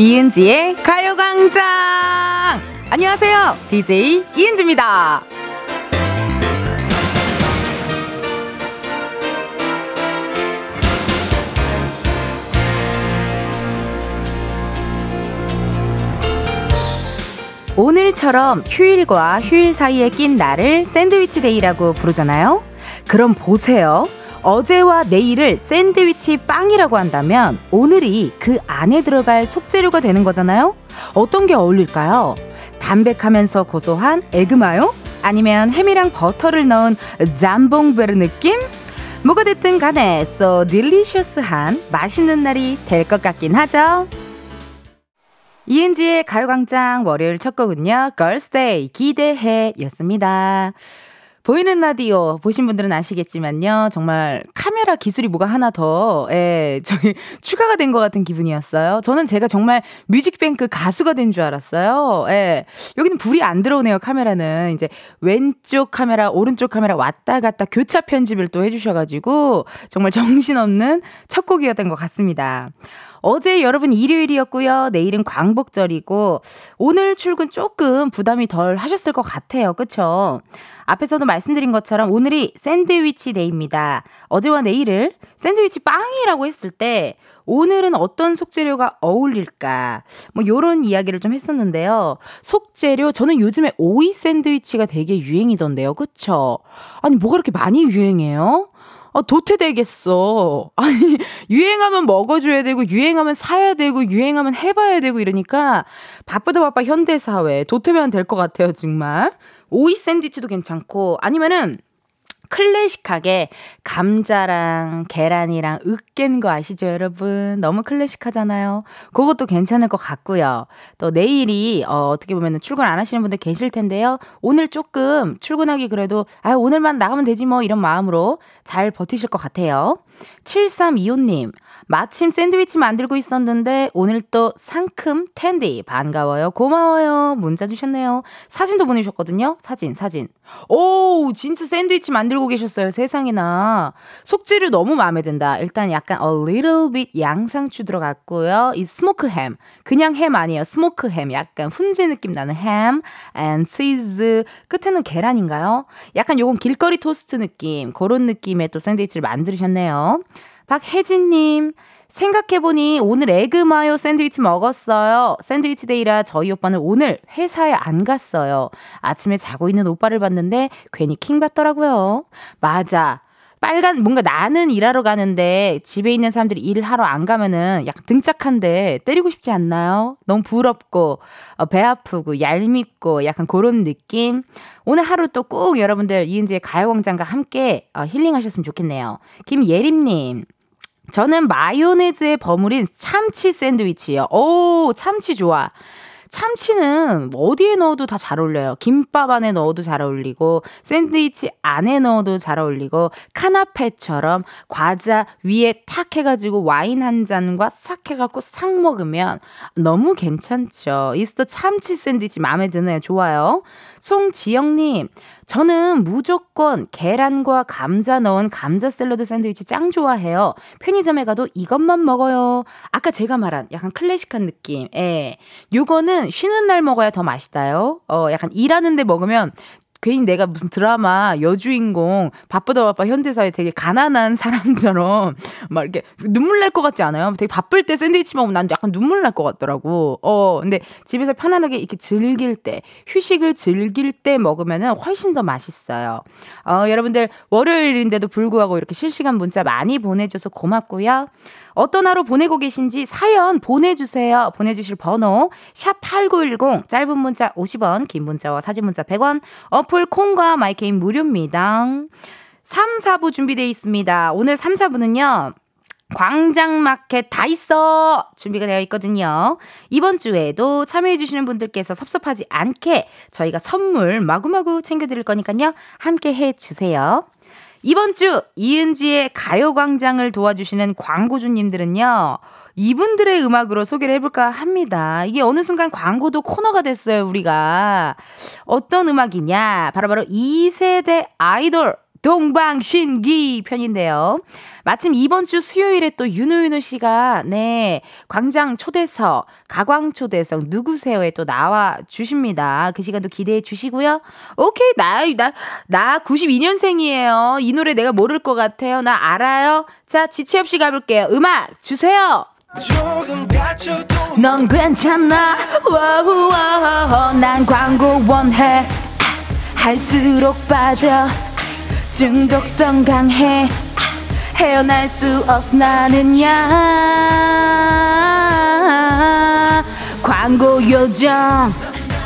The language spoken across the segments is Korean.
이은지의 가요광장! 안녕하세요. DJ 이은지입니다. 오늘처럼 휴일과 휴일 사이에 낀 날을 샌드위치 데이라고 부르잖아요. 그럼 보세요. 어제와 내일을 샌드위치 빵이라고 한다면 오늘이 그 안에 들어갈 속재료가 되는 거잖아요? 어떤 게 어울릴까요? 담백하면서 고소한 egg mayo? 아니면 햄이랑 버터를 넣은 jambon-beurre 느낌? 뭐가 됐든 간에 so delicious한 맛있는 날이 될 것 같긴 하죠. 이은지의 가요광장 월요일 첫 곡은요. 걸스데이 기대해 였습니다. 보이는 라디오 보신 분들은 아시겠지만요. 정말 카메라 기술이 뭐가 하나 더, 예, 저기, 추가가 된 것 같은 기분이었어요. 저는 제가 정말 뮤직뱅크 가수가 된 줄 알았어요. 예. 여기는 불이 안 들어오네요, 카메라는. 이제 왼쪽 카메라, 오른쪽 카메라 왔다 갔다 교차 편집을 또 해주셔가지고, 정말 정신없는 첫 곡이었던 것 같습니다. 어제 여러분 일요일이었고요. 내일은 광복절이고 오늘 출근 조금 부담이 덜 하셨을 것 같아요. 그쵸? 앞에서도 말씀드린 것처럼 오늘이 샌드위치 day입니다. 어제와 내일을 샌드위치 빵이라고 했을 때 오늘은 어떤 속재료가 어울릴까? 뭐 요런 이야기를 좀 했었는데요. 속재료 저는 요즘에 오이 샌드위치가 되게 유행이던데요. 그쵸? 아니 뭐가 그렇게 많이 유행해요? 아, 도태되겠어. 아니, 유행하면 먹어줘야 되고, 유행하면 사야 되고, 유행하면 해봐야 되고 이러니까 바쁘다 바빠 현대사회 도태면 될 것 같아요, 정말. 오이 샌드위치도 괜찮고, 아니면은 클래식하게 감자랑 계란이랑 으깬 거 아시죠, 여러분? 너무 클래식하잖아요. 그것도 괜찮을 것 같고요. 또 내일이 어, 어떻게 보면 출근 안 하시는 분들 계실 텐데요. 오늘 조금 출근하기 그래도 아 오늘만 나가면 되지 뭐 이런 마음으로 잘 버티실 것 같아요. 7325님, 마침 샌드위치 만들고 있었는데 오늘 또 상큼 텐디 반가워요. 고마워요. 문자 주셨네요. 사진도 보내주셨거든요. 사진, 사진. 오, 진짜 샌드위치 만들고 계셨어요. 세상에나. 속재료 너무 마음에 든다. 일단 약간 a little bit 양상추 들어갔고요. 이 smoke 햄. 그냥 햄 아니에요. smoke 햄. 약간 훈제 느낌 나는 햄 and 치즈. 끝에는 계란인가요? 약간 요건 길거리 토스트 느낌. 그런 느낌의 또 샌드위치를 만드셨네요. 박혜진님, 생각해보니 오늘 에그마요 샌드위치 먹었어요. 샌드위치 day라 저희 오빠는 오늘 회사에 안 갔어요. 아침에 자고 있는 오빠를 봤는데 괜히 킹 받더라고요. 맞아. 빨간 뭔가 나는 일하러 가는데 집에 있는 사람들이 일을 하러 안 가면은 약간 등짝한데 때리고 싶지 않나요? 너무 부럽고 어, 배 아프고 얄밉고 약간 그런 느낌. 오늘 하루 또 꼭 여러분들 이은지의 가요광장과 함께 어, 힐링하셨으면 좋겠네요. 김예림님. 저는 마요네즈에 버무린 참치 샌드위치요. 오, 참치 좋아. 참치는 어디에 넣어도 다 잘 어울려요. 김밥 안에 넣어도 잘 어울리고, 샌드위치 안에 넣어도 잘 어울리고, 카나페처럼 과자 위에 탁 해가지고 와인 한 잔과 싹 해갖고 싹 먹으면 너무 괜찮죠. 이스터 참치 샌드위치 마음에 드네요. 좋아요. 송지영님, 저는 무조건 계란과 감자 넣은 감자 샐러드 샌드위치 짱 좋아해요. 편의점에 가도 이것만 먹어요. 아까 제가 말한 약간 클래식한 느낌. 예. 요거는 쉬는 날 먹어야 더 맛있다요. 어, 약간 일하는데 먹으면 괜히 내가 무슨 드라마 여주인공 바쁘다 바빠 현대사회 되게 가난한 사람처럼 막 이렇게 눈물 날 것 같지 않아요? 되게 바쁠 때 샌드위치 먹으면 난 약간 눈물 날 것 같더라고. 어, 근데 집에서 편안하게 이렇게 즐길 때, 휴식을 즐길 때 먹으면은 훨씬 더 맛있어요. 어, 여러분들 월요일인데도 불구하고 이렇게 실시간 문자 많이 보내줘서 고맙고요. 어떤 하루 보내고 계신지 사연 보내주세요. 보내주실 번호 샵8910 짧은 문자 50원 긴 문자와 사진 문자 100원 어플 콩과 마이케이 무료입니다. 3, 4부 준비되어 있습니다. 오늘 3, 4부는요. 광장마켓 다 있어! 준비가 되어 있거든요. 이번 주에도 참여해주시는 분들께서 섭섭하지 않게 저희가 선물 마구마구 챙겨드릴 거니까요. 함께 해주세요. 이번 주 이은지의 가요광장을 도와주시는 광고주님들은요. 이분들의 음악으로 소개를 해볼까 합니다. 이게 어느 순간 광고도 코너가 됐어요, 우리가. 어떤 음악이냐? 바로바로 바로 2세대 아이돌 동방신기 편인데요. 마침 이번 주 수요일에 또 윤우윤우 씨가 네 광장 초대석, 가광 초대석 누구세요에 또 나와 주십니다. 그 시간도 기대해 주시고요. 오케이 나나 나 92년생이에요. 이 노래 내가 모를 것 같아요. 나 알아요. 자 지체 없이 가볼게요. 음악 주세요. 넌 괜찮아 와우와우 난 광고 원해 할수록 빠져 중독성 강해. 헤어날 수 없어 나는 야 광고 요정.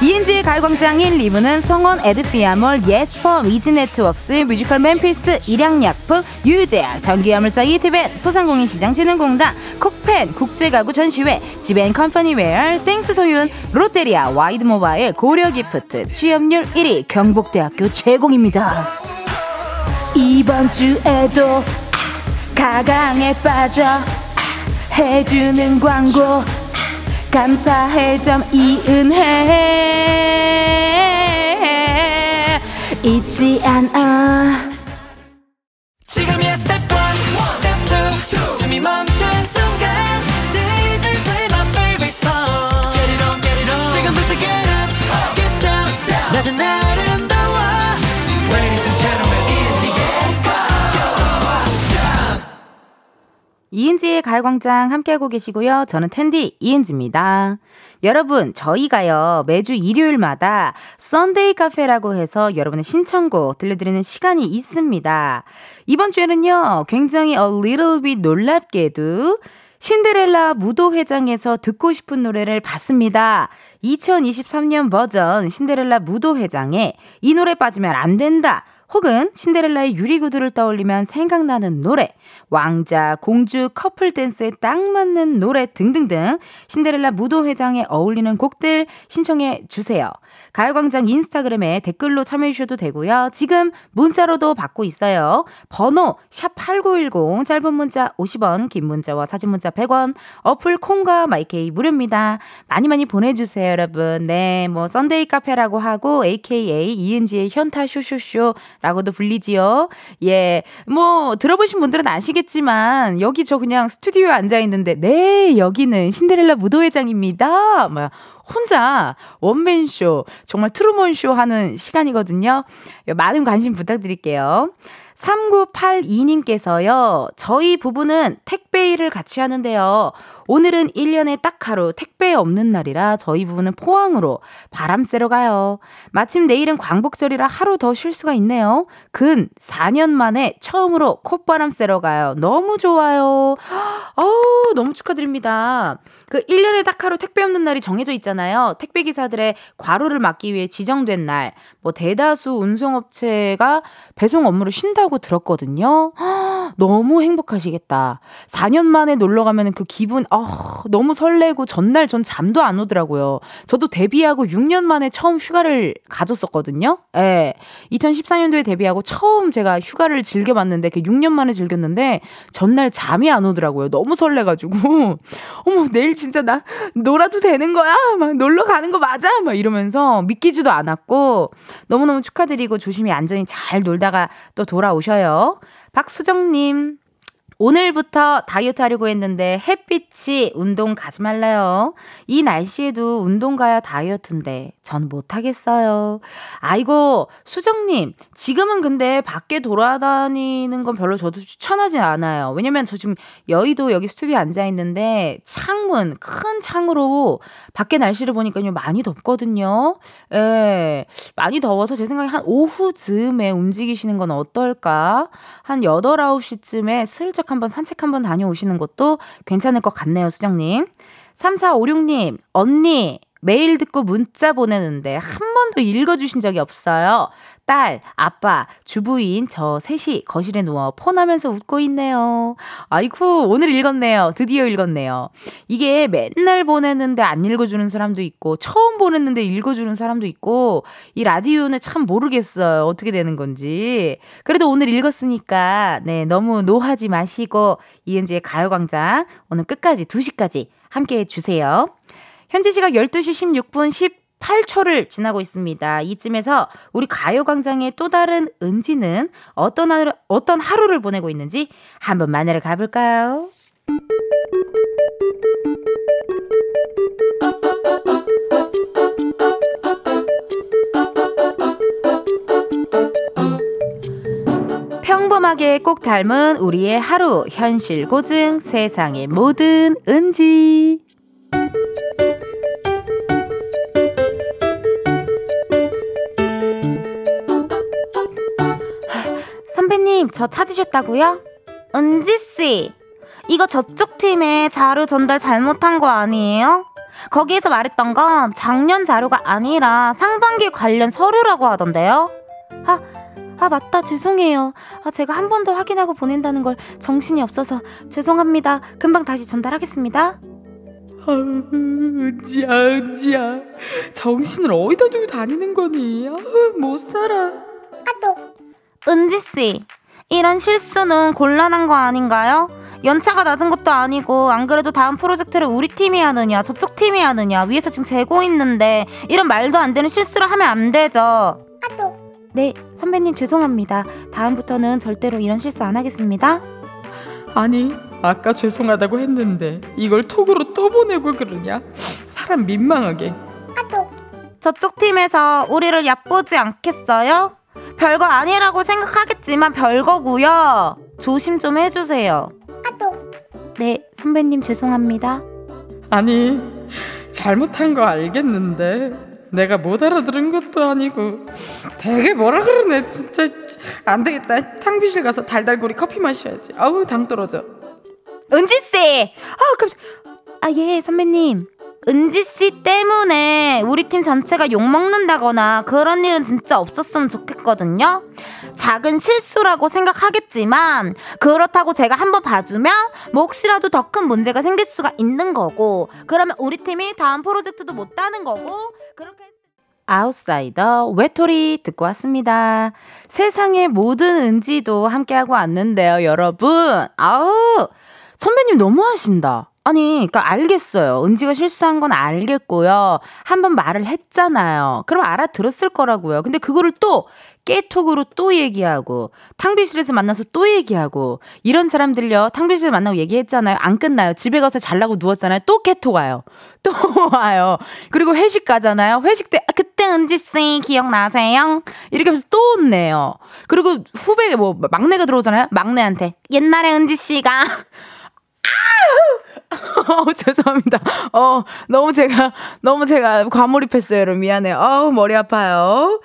이은지의 가요광장 1, 2부는 성원 에드피아몰, 예스퍼, 미즈네트웍스, 뮤지컬 맨피스, 일양약품, 유유제야, 전기화물자 이티벤, 소상공인시장진흥공단, 콕펜, 국제가구 전시회, 지벤컴퍼니웨어, 땡스 소윤, 롯데리아, 와이드모바일, 고려기프트, 취업률 1위, 경북대학교 제공입니다. 이번 주에도 가강에 빠져 해주는 광고 감사해 점 이은혜. 잊지 않아. 지금이야 스텝 1, 스텝 이은지의 가요광장 함께하고 계시고요. 저는 텐디 이은지입니다. 여러분, 저희가요, 매주 일요일마다 Sunday 카페라고 해서 여러분의 신청곡 들려드리는 시간이 있습니다. 이번 주에는요, 굉장히 a little bit 놀랍게도 신데렐라 무도회장에서 듣고 싶은 노래를 받습니다. 2023년 버전 신데렐라 무도회장에 이 노래 빠지면 안 된다. 혹은 신데렐라의 유리구두를 떠올리면 생각나는 노래, 왕자, 공주, 커플 댄스에 딱 맞는 노래 등등등 신데렐라 무도 회장에 어울리는 곡들 신청해 주세요. 가요광장 인스타그램에 댓글로 참여해 주셔도 되고요. 지금 문자로도 받고 있어요. 번호 샵8910 짧은 문자 50원, 긴 문자와 사진 문자 100원, 어플 콩과 마이케이 무료입니다. 많이 많이 보내 주세요, 여러분. 네, 뭐 Sunday 카페라고 하고 AKA 이은지의 현타 쇼쇼쇼라고도 불리지요. 예, 뭐 들어보신 분들은 아시겠 지만 여기 저 그냥 스튜디오에 앉아 있는데 네 여기는 신데렐라 무도회장입니다. 뭐 혼자 원맨쇼, 정말 트루먼쇼 하는 시간이거든요. 많은 관심 부탁드릴게요. 3982님께서요, 저희 부부는 택배 일을 같이 하는데요. 오늘은 1년에 딱 하루 택배 없는 날이라 저희 부부는 포항으로 바람 쐬러 가요. 마침 내일은 광복절이라 하루 더 쉴 수가 있네요. 근 4년 만에 처음으로 콧바람 쐬러 가요. 너무 좋아요. 어우, 너무 축하드립니다. 그 1년에 딱 하루 택배 없는 날이 정해져 있잖아요. 택배 기사들의 과로를 막기 위해 지정된 날, 뭐 대다수 운송업체가 배송 업무를 쉰다고 들었거든요. 너무 행복하시겠다. 4년 만에 놀러 가면 그 기분, 어, 너무 설레고 전날 전 잠도 안 오더라고요. 저도 데뷔하고 6년 만에 처음 휴가를 가졌었거든요. 예. 2014년도에 데뷔하고 처음 제가 휴가를 즐겨 봤는데 그 6년 만에 즐겼는데 전날 잠이 안 오더라고요. 너무 설레 가지고. 어머, 내일 진짜 나 놀아도 되는 거야? 막 놀러 가는 거 맞아? 막 이러면서 믿기지도 않았고 너무너무 축하드리고 조심히 안전히 잘 놀다가 또 돌아오셔요. 박수정님, 오늘부터 다이어트 하려고 했는데 햇빛이 운동 가지 말래요. 이 날씨에도 운동 가야 다이어트인데 전 못하겠어요. 아이고, 수정님, 지금은 근데 밖에 돌아다니는 건 별로 저도 추천하진 않아요. 왜냐면 저 지금 여의도 여기 스튜디오에 앉아있는데 창문, 큰 창으로 밖에 날씨를 보니까요, 많이 덥거든요. 예, 많이 더워서 제 생각에 한 오후쯤에 움직이시는 건 어떨까? 한 8, 9시쯤에 슬쩍 한번 산책 한번 다녀오시는 것도 괜찮을 것 같네요, 수정님. 3456님, 언니, 메일 듣고 문자 보내는데 한 번도 읽어주신 적이 없어요. 딸, 아빠, 주부인 저 셋이 거실에 누워 폰하면서 웃고 있네요. 아이쿠, 오늘 읽었네요. 드디어 읽었네요. 이게 맨날 보냈는데 안 읽어주는 사람도 있고, 처음 보냈는데 읽어주는 사람도 있고, 이 라디오는 참 모르겠어요. 어떻게 되는 건지. 그래도 오늘 읽었으니까, 네, 너무 노하지 마시고, 이은지의 가요광장 오늘 끝까지 2시까지 함께 해주세요. 현재 시각 12시 16분 58초를 지나고 있습니다. 이쯤에서 우리 가요광장의 또 다른 은지는 어떤 하루, 어떤 하루를 보내고 있는지 한번 만나러 가볼까요? 평범하게 꼭 닮은 우리의 하루 현실 고증 세상의 모든 은지 선배님 저 찾으셨다고요? 은지씨 이거 저쪽 팀에 자료 전달 잘못한 거 아니에요? 거기에서 말했던 건 작년 자료가 아니라 상반기 관련 서류라고 하던데요? 아, 아, 맞다. 죄송해요. 아, 제가 한 번 더 확인하고 보낸다는 걸 정신이 없어서 죄송합니다. 금방 다시 전달하겠습니다. 아우, 은지야, 은지야. 정신을 어디다 두고 다니는 거니? 아우, 못 살아. 아, 또. 은지씨, 이런 실수는 곤란한 거 아닌가요? 연차가 낮은 것도 아니고 안 그래도 다음 프로젝트를 우리 팀이 하느냐 저쪽 팀이 하느냐 위에서 지금 재고 있는데 이런 말도 안 되는 실수를 하면 안 되죠. 아또 네, 선배님 죄송합니다. 다음부터는 절대로 이런 실수 안 하겠습니다. 아니, 아까 죄송하다고 했는데 이걸 톡으로 또 보내고 그러냐? 사람 민망하게. 아, 또. 저쪽 팀에서 우리를 얕보지 않겠어요? 별거 아니라고 생각하겠지만 별거고요. 조심 좀 해주세요. 아, 또. 네, 선배님 죄송합니다. 아니, 잘못한 거 알겠는데 내가 못 알아들은 것도 아니고 되게 뭐라 그러네 진짜 안 되겠다 탕비실 가서 달달구리 커피 마셔야지 아우 당 떨어져 은지 씨 아아예 선배님 은지 씨 때문에 우리 팀 전체가 욕 먹는다거나 그런 일은 진짜 없었으면 좋겠거든요. 작은 실수라고 생각하겠지만 그렇다고 제가 한번 봐주면 뭐 혹시라도 더 큰 문제가 생길 수가 있는 거고 그러면 우리 팀이 다음 프로젝트도 못 따는 거고 그렇게 아웃사이더 외톨이 듣고 왔습니다. 세상의 모든 은지도 함께하고 왔는데요, 여러분. 아우 선배님 너무 하신다. 아니, 그니까 알겠어요. 은지가 실수한 건 알겠고요. 한번 말을 했잖아요. 그럼 알아들었을 거라고요. 근데 그거를 또 깨톡으로 또 얘기하고 탕비실에서 만나서 또 얘기하고 이런 사람들요. 탕비실에서 만나고 얘기했잖아요. 안 끝나요. 집에 가서 잘라고 누웠잖아요. 또 깨톡 와요. 또 와요. 그리고 회식 가잖아요. 회식 때 아, 그때 은지 씨 기억나세요? 이렇게 하면서 또 온네요. 그리고 후배 뭐 막내가 들어오잖아요. 막내한테 옛날에 은지 씨가 어, 죄송합니다. 어, 너무 제가, 너무 제가 과몰입했어요, 여러분. 미안해요. 어우, 머리 아파요.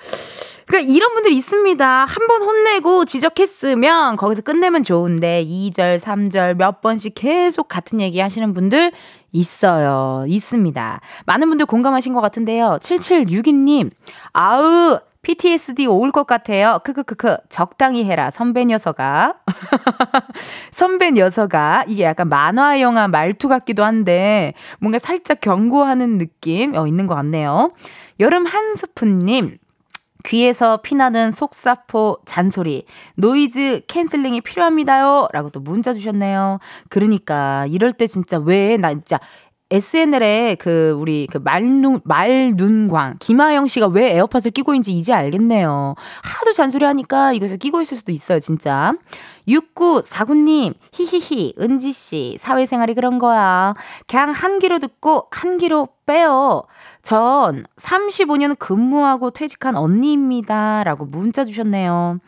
그러니까 이런 분들 있습니다. 한 번 혼내고 지적했으면 거기서 끝내면 좋은데 2절, 3절 몇 번씩 계속 같은 얘기 하시는 분들 있어요. 있습니다. 많은 분들 공감하신 것 같은데요. 7762님, 아우, PTSD 올 것 같아요. 크크크크. 적당히 해라. 선배 녀석아. 선배 녀석아. 이게 약간 만화 영화 말투 같기도 한데 뭔가 살짝 경고하는 느낌 어, 있는 것 같네요. 여름 한 스푼님. 귀에서 피나는 속사포 잔소리, noise canceling이 필요합니다요. 라고 또 문자 주셨네요. 그러니까, 이럴 때 진짜 왜, 나 진짜 SNL에 그 우리 그 말눈 말눈광 김하영 씨가 왜 에어팟을 끼고 있는지 이제 알겠네요. 하도 잔소리 하니까 이것을 끼고 있을 수도 있어요, 진짜. 6949님, 히히히, 은지씨, 사회생활이 그런 거야. 그냥 한 귀로 듣고 한 귀로 빼요. 전 35년 근무하고 퇴직한 언니입니다. 라고 문자 주셨네요.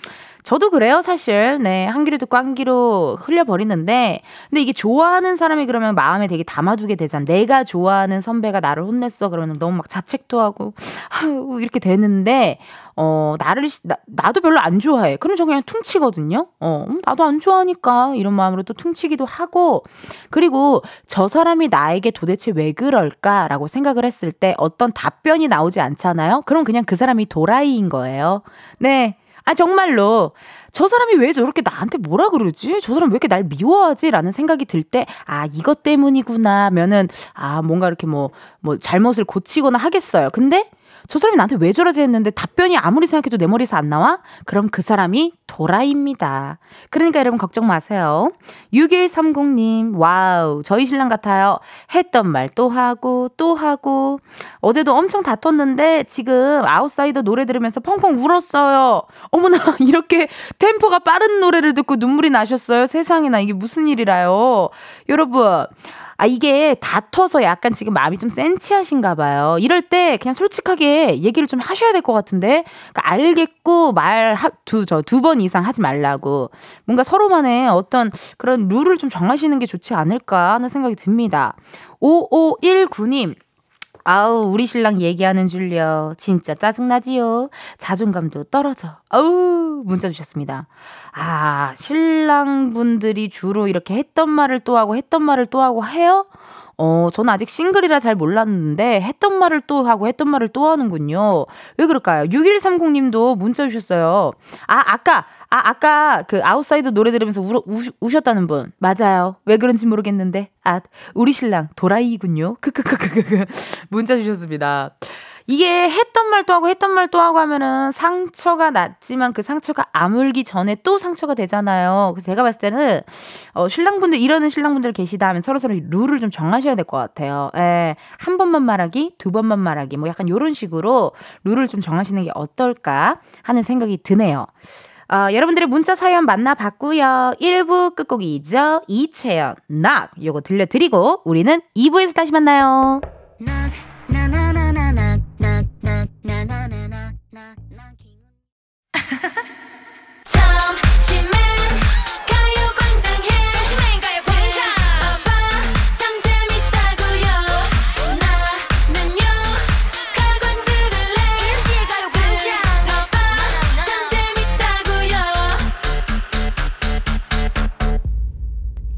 저도 그래요, 사실. 네, 한 귀로 듣고 한 귀로 흘려버리는데, 근데 이게 좋아하는 사람이 그러면 마음에 되게 담아두게 되잖아. 내가 좋아하는 선배가 나를 혼냈어. 그러면 너무 막 자책도 하고, 아유, 이렇게 되는데, 어, 나를, 나, 나도 별로 안 좋아해. 그럼 저 그냥 퉁치거든요? 어, 음, 나도 안 좋아하니까. 이런 마음으로 또 퉁치기도 하고, 그리고 저 사람이 나에게 도대체 왜 그럴까라고 생각을 했을 때 어떤 답변이 나오지 않잖아요? 그럼 그냥 그 사람이 도라이인 거예요. 네. 아, 정말로. 저 사람이 왜 저렇게 나한테 뭐라 그러지? 저 사람 왜 이렇게 날 미워하지? 라는 생각이 들 때, 아, 이것 때문이구나. 면은, 아, 뭔가 이렇게 뭐, 뭐, 잘못을 고치거나 하겠어요. 근데, 저 사람이 나한테 왜 저러지 했는데 답변이 아무리 생각해도 내 머리에서 안 나와? 그럼 그 사람이 또라이입니다. 그러니까 여러분 걱정 마세요. 6130님, 와우, 저희 신랑 같아요. 했던 말 또 하고, 또 하고. 어제도 엄청 다퉜는데 지금 아웃사이더 노래 들으면서 펑펑 울었어요. 어머나, 이렇게 템포가 빠른 노래를 듣고 눈물이 나셨어요. 세상에나 이게 무슨 일이라요. 여러분, 아, 이게 다퉈서 약간 지금 마음이 좀 센치하신가 봐요. 이럴 때 그냥 솔직하게 얘기를 좀 하셔야 될 것 같은데. 그러니까 알겠고 말 두, 저, 두 번 이상 하지 말라고. 뭔가 서로만의 어떤 그런 룰을 좀 정하시는 게 좋지 않을까 하는 생각이 듭니다. 5519님. 아우, 우리 신랑 얘기하는 줄요. 진짜 짜증나지요. 자존감도 떨어져. 아우, 문자 주셨습니다. 아, 신랑분들이 주로 이렇게 했던 말을 또 하고 했던 말을 또 하고 해요? 어, 저는 아직 싱글이라 잘 몰랐는데 했던 말을 또 하고 했던 말을 또 하는군요. 왜 그럴까요? 6130님도 문자 주셨어요. 아, 아까, 아, 아까 그 아웃사이더 노래 들으면서 우, 우, 우셨다는 분. 맞아요. 왜 그런지 모르겠는데. 아, 우리 신랑 도라이군요. 크크크크크. 문자 주셨습니다. 이게 했던 말 또 하고 했던 말 또 하고 하면은 상처가 났지만 그 상처가 아물기 전에 또 상처가 되잖아요. 그래서 제가 봤을 때는 어, 신랑분들 이러는 신랑분들 계시다 하면 서로 서로 룰을 좀 정하셔야 될 것 같아요. 예. 한 번만 말하기, 두 번만 말하기 뭐 약간 요런 식으로 룰을 좀 정하시는 게 어떨까 하는 생각이 드네요. 어, 여러분들의 문자 사연 만나봤고요. 1부 끝곡이죠. 이채연, 낙 요거 들려드리고 우리는 2부에서 다시 만나요.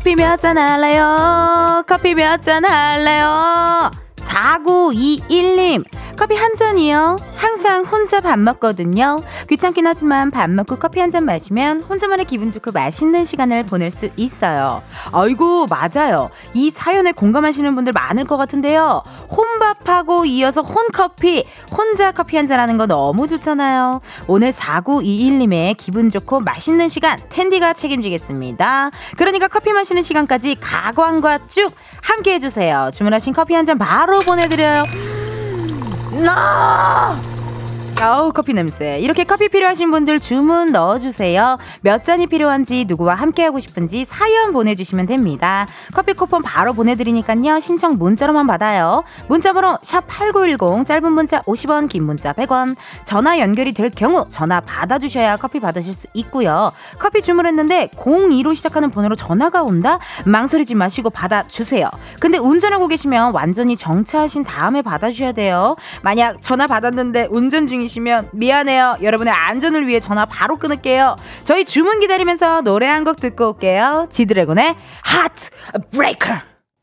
커피 몇 잔 할래요? 커피 몇 잔 할래요? 4921님, 커피 한 잔이요? 항상 혼자 밥 먹거든요. 귀찮긴 하지만 밥 먹고 커피 한 잔 마시면 혼자만의 기분 좋고 맛있는 시간을 보낼 수 있어요. 아이고, 맞아요. 이 사연에 공감하시는 분들 많을 것 같은데요. 혼밥하고 이어서 혼커피, 혼자 커피 한 잔 하는 거 너무 좋잖아요. 오늘 4921님의 기분 좋고 맛있는 시간, 텐디가 책임지겠습니다. 그러니까 커피 마시는 시간까지 가광과 쭉 함께 해주세요. 주문하신 커피 한 잔 바로 보내드려요. No! 아우 커피 냄새. 이렇게 커피 필요하신 분들 주문 넣어주세요. 몇 잔이 필요한지 누구와 함께하고 싶은지 사연 보내주시면 됩니다. 커피 쿠폰 바로 보내드리니까요. 신청 문자로만 받아요. 문자번호 샵8910 짧은 문자 50원 긴 문자 100원. 전화 연결이 될 경우 전화 받아주셔야 커피 받으실 수 있고요. 커피 주문했는데 02로 시작하는 번호로 전화가 온다? 망설이지 마시고 받아주세요. 근데 운전하고 계시면 완전히 정차하신 다음에 받아주셔야 돼요. 만약 전화 받았는데 운전 중이 계시면 미안해요. 여러분의 안전을 위해 전화 바로 끊을게요. 저희 주문 기다리면서 노래 한 곡 듣고 올게요. 지드래곤의 Heartbreaker.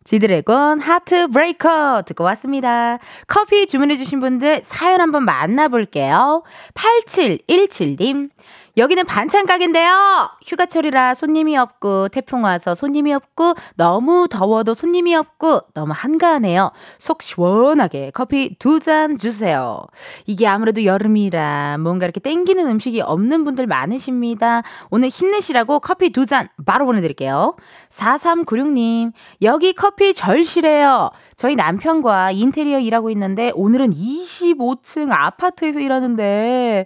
지드래곤 Heartbreaker 듣고 왔습니다. 커피 주문해주신 분들 사연 한번 만나볼게요. 8717님. 여기는 반찬 가게인데요. 휴가철이라 손님이 없고 태풍 와서 손님이 없고 너무 더워도 손님이 없고 너무 한가하네요. 속 시원하게 커피 두 잔 주세요. 이게 아무래도 여름이라 뭔가 이렇게 땡기는 음식이 없는 분들 많으십니다. 오늘 힘내시라고 커피 두 잔 바로 보내드릴게요. 4396님, 여기 커피 절실해요. 저희 남편과 인테리어 일하고 있는데 오늘은 25층 아파트에서 일하는데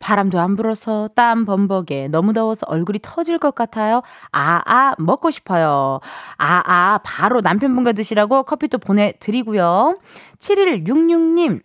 바람도 안 불어서 땀 범벅에 너무 더워서 얼굴이 터질 것 같아요. 아, 아, 먹고 싶어요. 아, 아, 바로 남편분과 드시라고 커피도 보내드리고요. 7166님.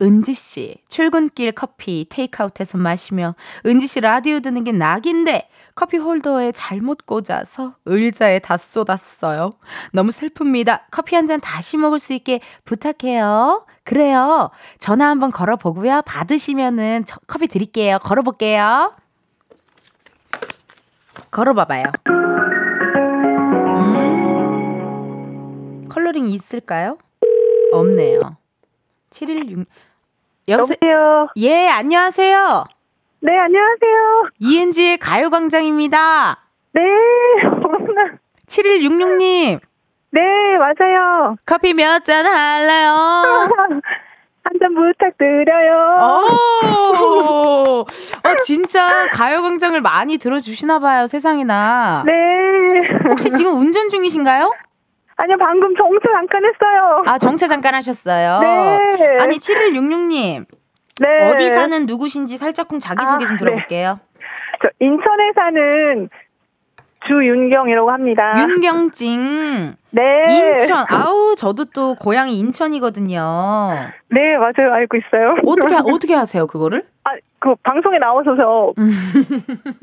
은지 씨, 출근길 커피 테이크아웃해서 마시며 은지 씨 라디오 듣는 게 낙인데 커피 홀더에 잘못 꽂아서 의자에 다 쏟았어요. 너무 슬픕니다. 커피 한 잔 다시 먹을 수 있게 부탁해요. 그래요. 전화 한번 걸어보고요. 받으시면은 커피 드릴게요. 걸어볼게요. 걸어봐봐요. 음, 컬러링 있을까요? 없네요. 716 여보세요. 여보세요. 예, 안녕하세요. 네, 안녕하세요. 이은지의 가요광장입니다. 네, 7166님. 네, 맞아요. 커피 몇 잔 할래요? 한 잔 부탁드려요. 오! 어, 진짜 가요광장을 많이 들어주시나봐요, 세상에나. 네. 혹시 지금 운전 중이신가요? 아니요, 방금 정차 잠깐 했어요. 아, 정차 잠깐 하셨어요? 네. 아니, 7166님. 네. 어디 사는 누구신지 살짝쿵 자기소개 아, 좀 들어볼게요. 네. 저 인천에 사는 주윤경이라고 합니다. 윤경찡. 네. 인천. 아우, 저도 또 고향이 인천이거든요. 네, 맞아요. 알고 있어요. 어떻게, 어떻게 하세요, 그거를? 아, 그 방송에 나오셔서 음.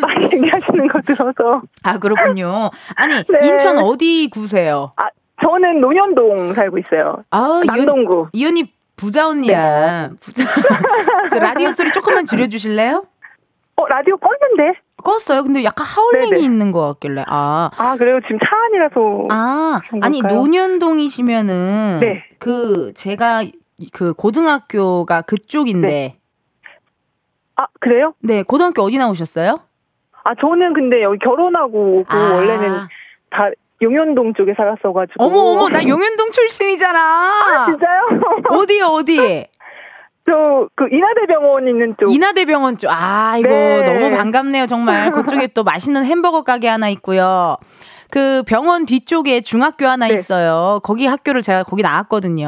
많이 얘기하시는 거 들어서. 아, 그렇군요. 아니, 네. 인천 어디 구세요? 아, 저는 논현동 살고 있어요. 아, 남동구. 이 언니 부자 언니야. 네. 부자. 저 라디오 소리 조금만 줄여주실래요? 어, 라디오 껐는데? 껐어요. 근데 약간 하울링이 네네. 있는 것 같길래. 아. 아, 그래요? 지금 차 안이라서. 아, 아니, 논현동이시면은. 네. 그, 제가 그 고등학교가 그쪽인데. 네. 아, 그래요? 네, 고등학교 어디 나오셨어요? 아, 저는 근데 여기 결혼하고 아. 원래는 다 용현동 쪽에 살았어가지고. 어머, 어머, 나 용현동 출신이잖아. 아, 진짜요? 어디요, 어디? 저, 그, 인하대병원 있는 쪽. 인하대병원 쪽. 아, 이거 네. 너무 반갑네요, 정말. 그쪽에 또 맛있는 햄버거 가게 하나 있고요. 그 병원 뒤쪽에 중학교 하나 네. 있어요. 거기 학교를 제가 거기 나왔거든요.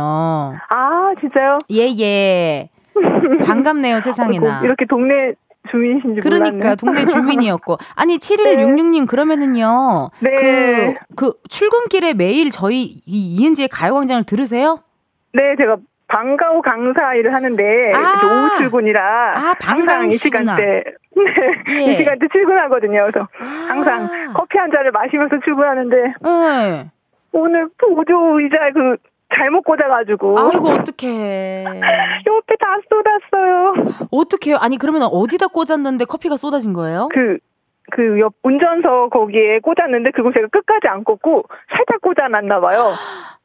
아, 진짜요? 예, 예. 반갑네요, 세상에나. 이렇게 동네 주민이신지 그러니까 몰랐네. 동네 주민이었고 아니 7166님 네. 그러면은요 네. 그, 그 출근길에 매일 저희 이 이은지의 가요광장을 들으세요? 네 제가 방과후 강사 일을 하는데 아~ 오후 출근이라 아, 항상 이 시간대 네, 예. 이 시간대 출근하거든요. 그래서 아~ 항상 커피 한 잔을 마시면서 출근하는데 네. 오늘 보조 의자 그 잘못 꽂아가지고. 아이고, 어떡해. 옆에 다 쏟았어요. 어떡해요? 아니, 그러면 어디다 꽂았는데 커피가 쏟아진 거예요? 그, 그 옆 운전석 거기에 꽂았는데 그거 제가 끝까지 안 꽂고 살짝 꽂아놨나 봐요.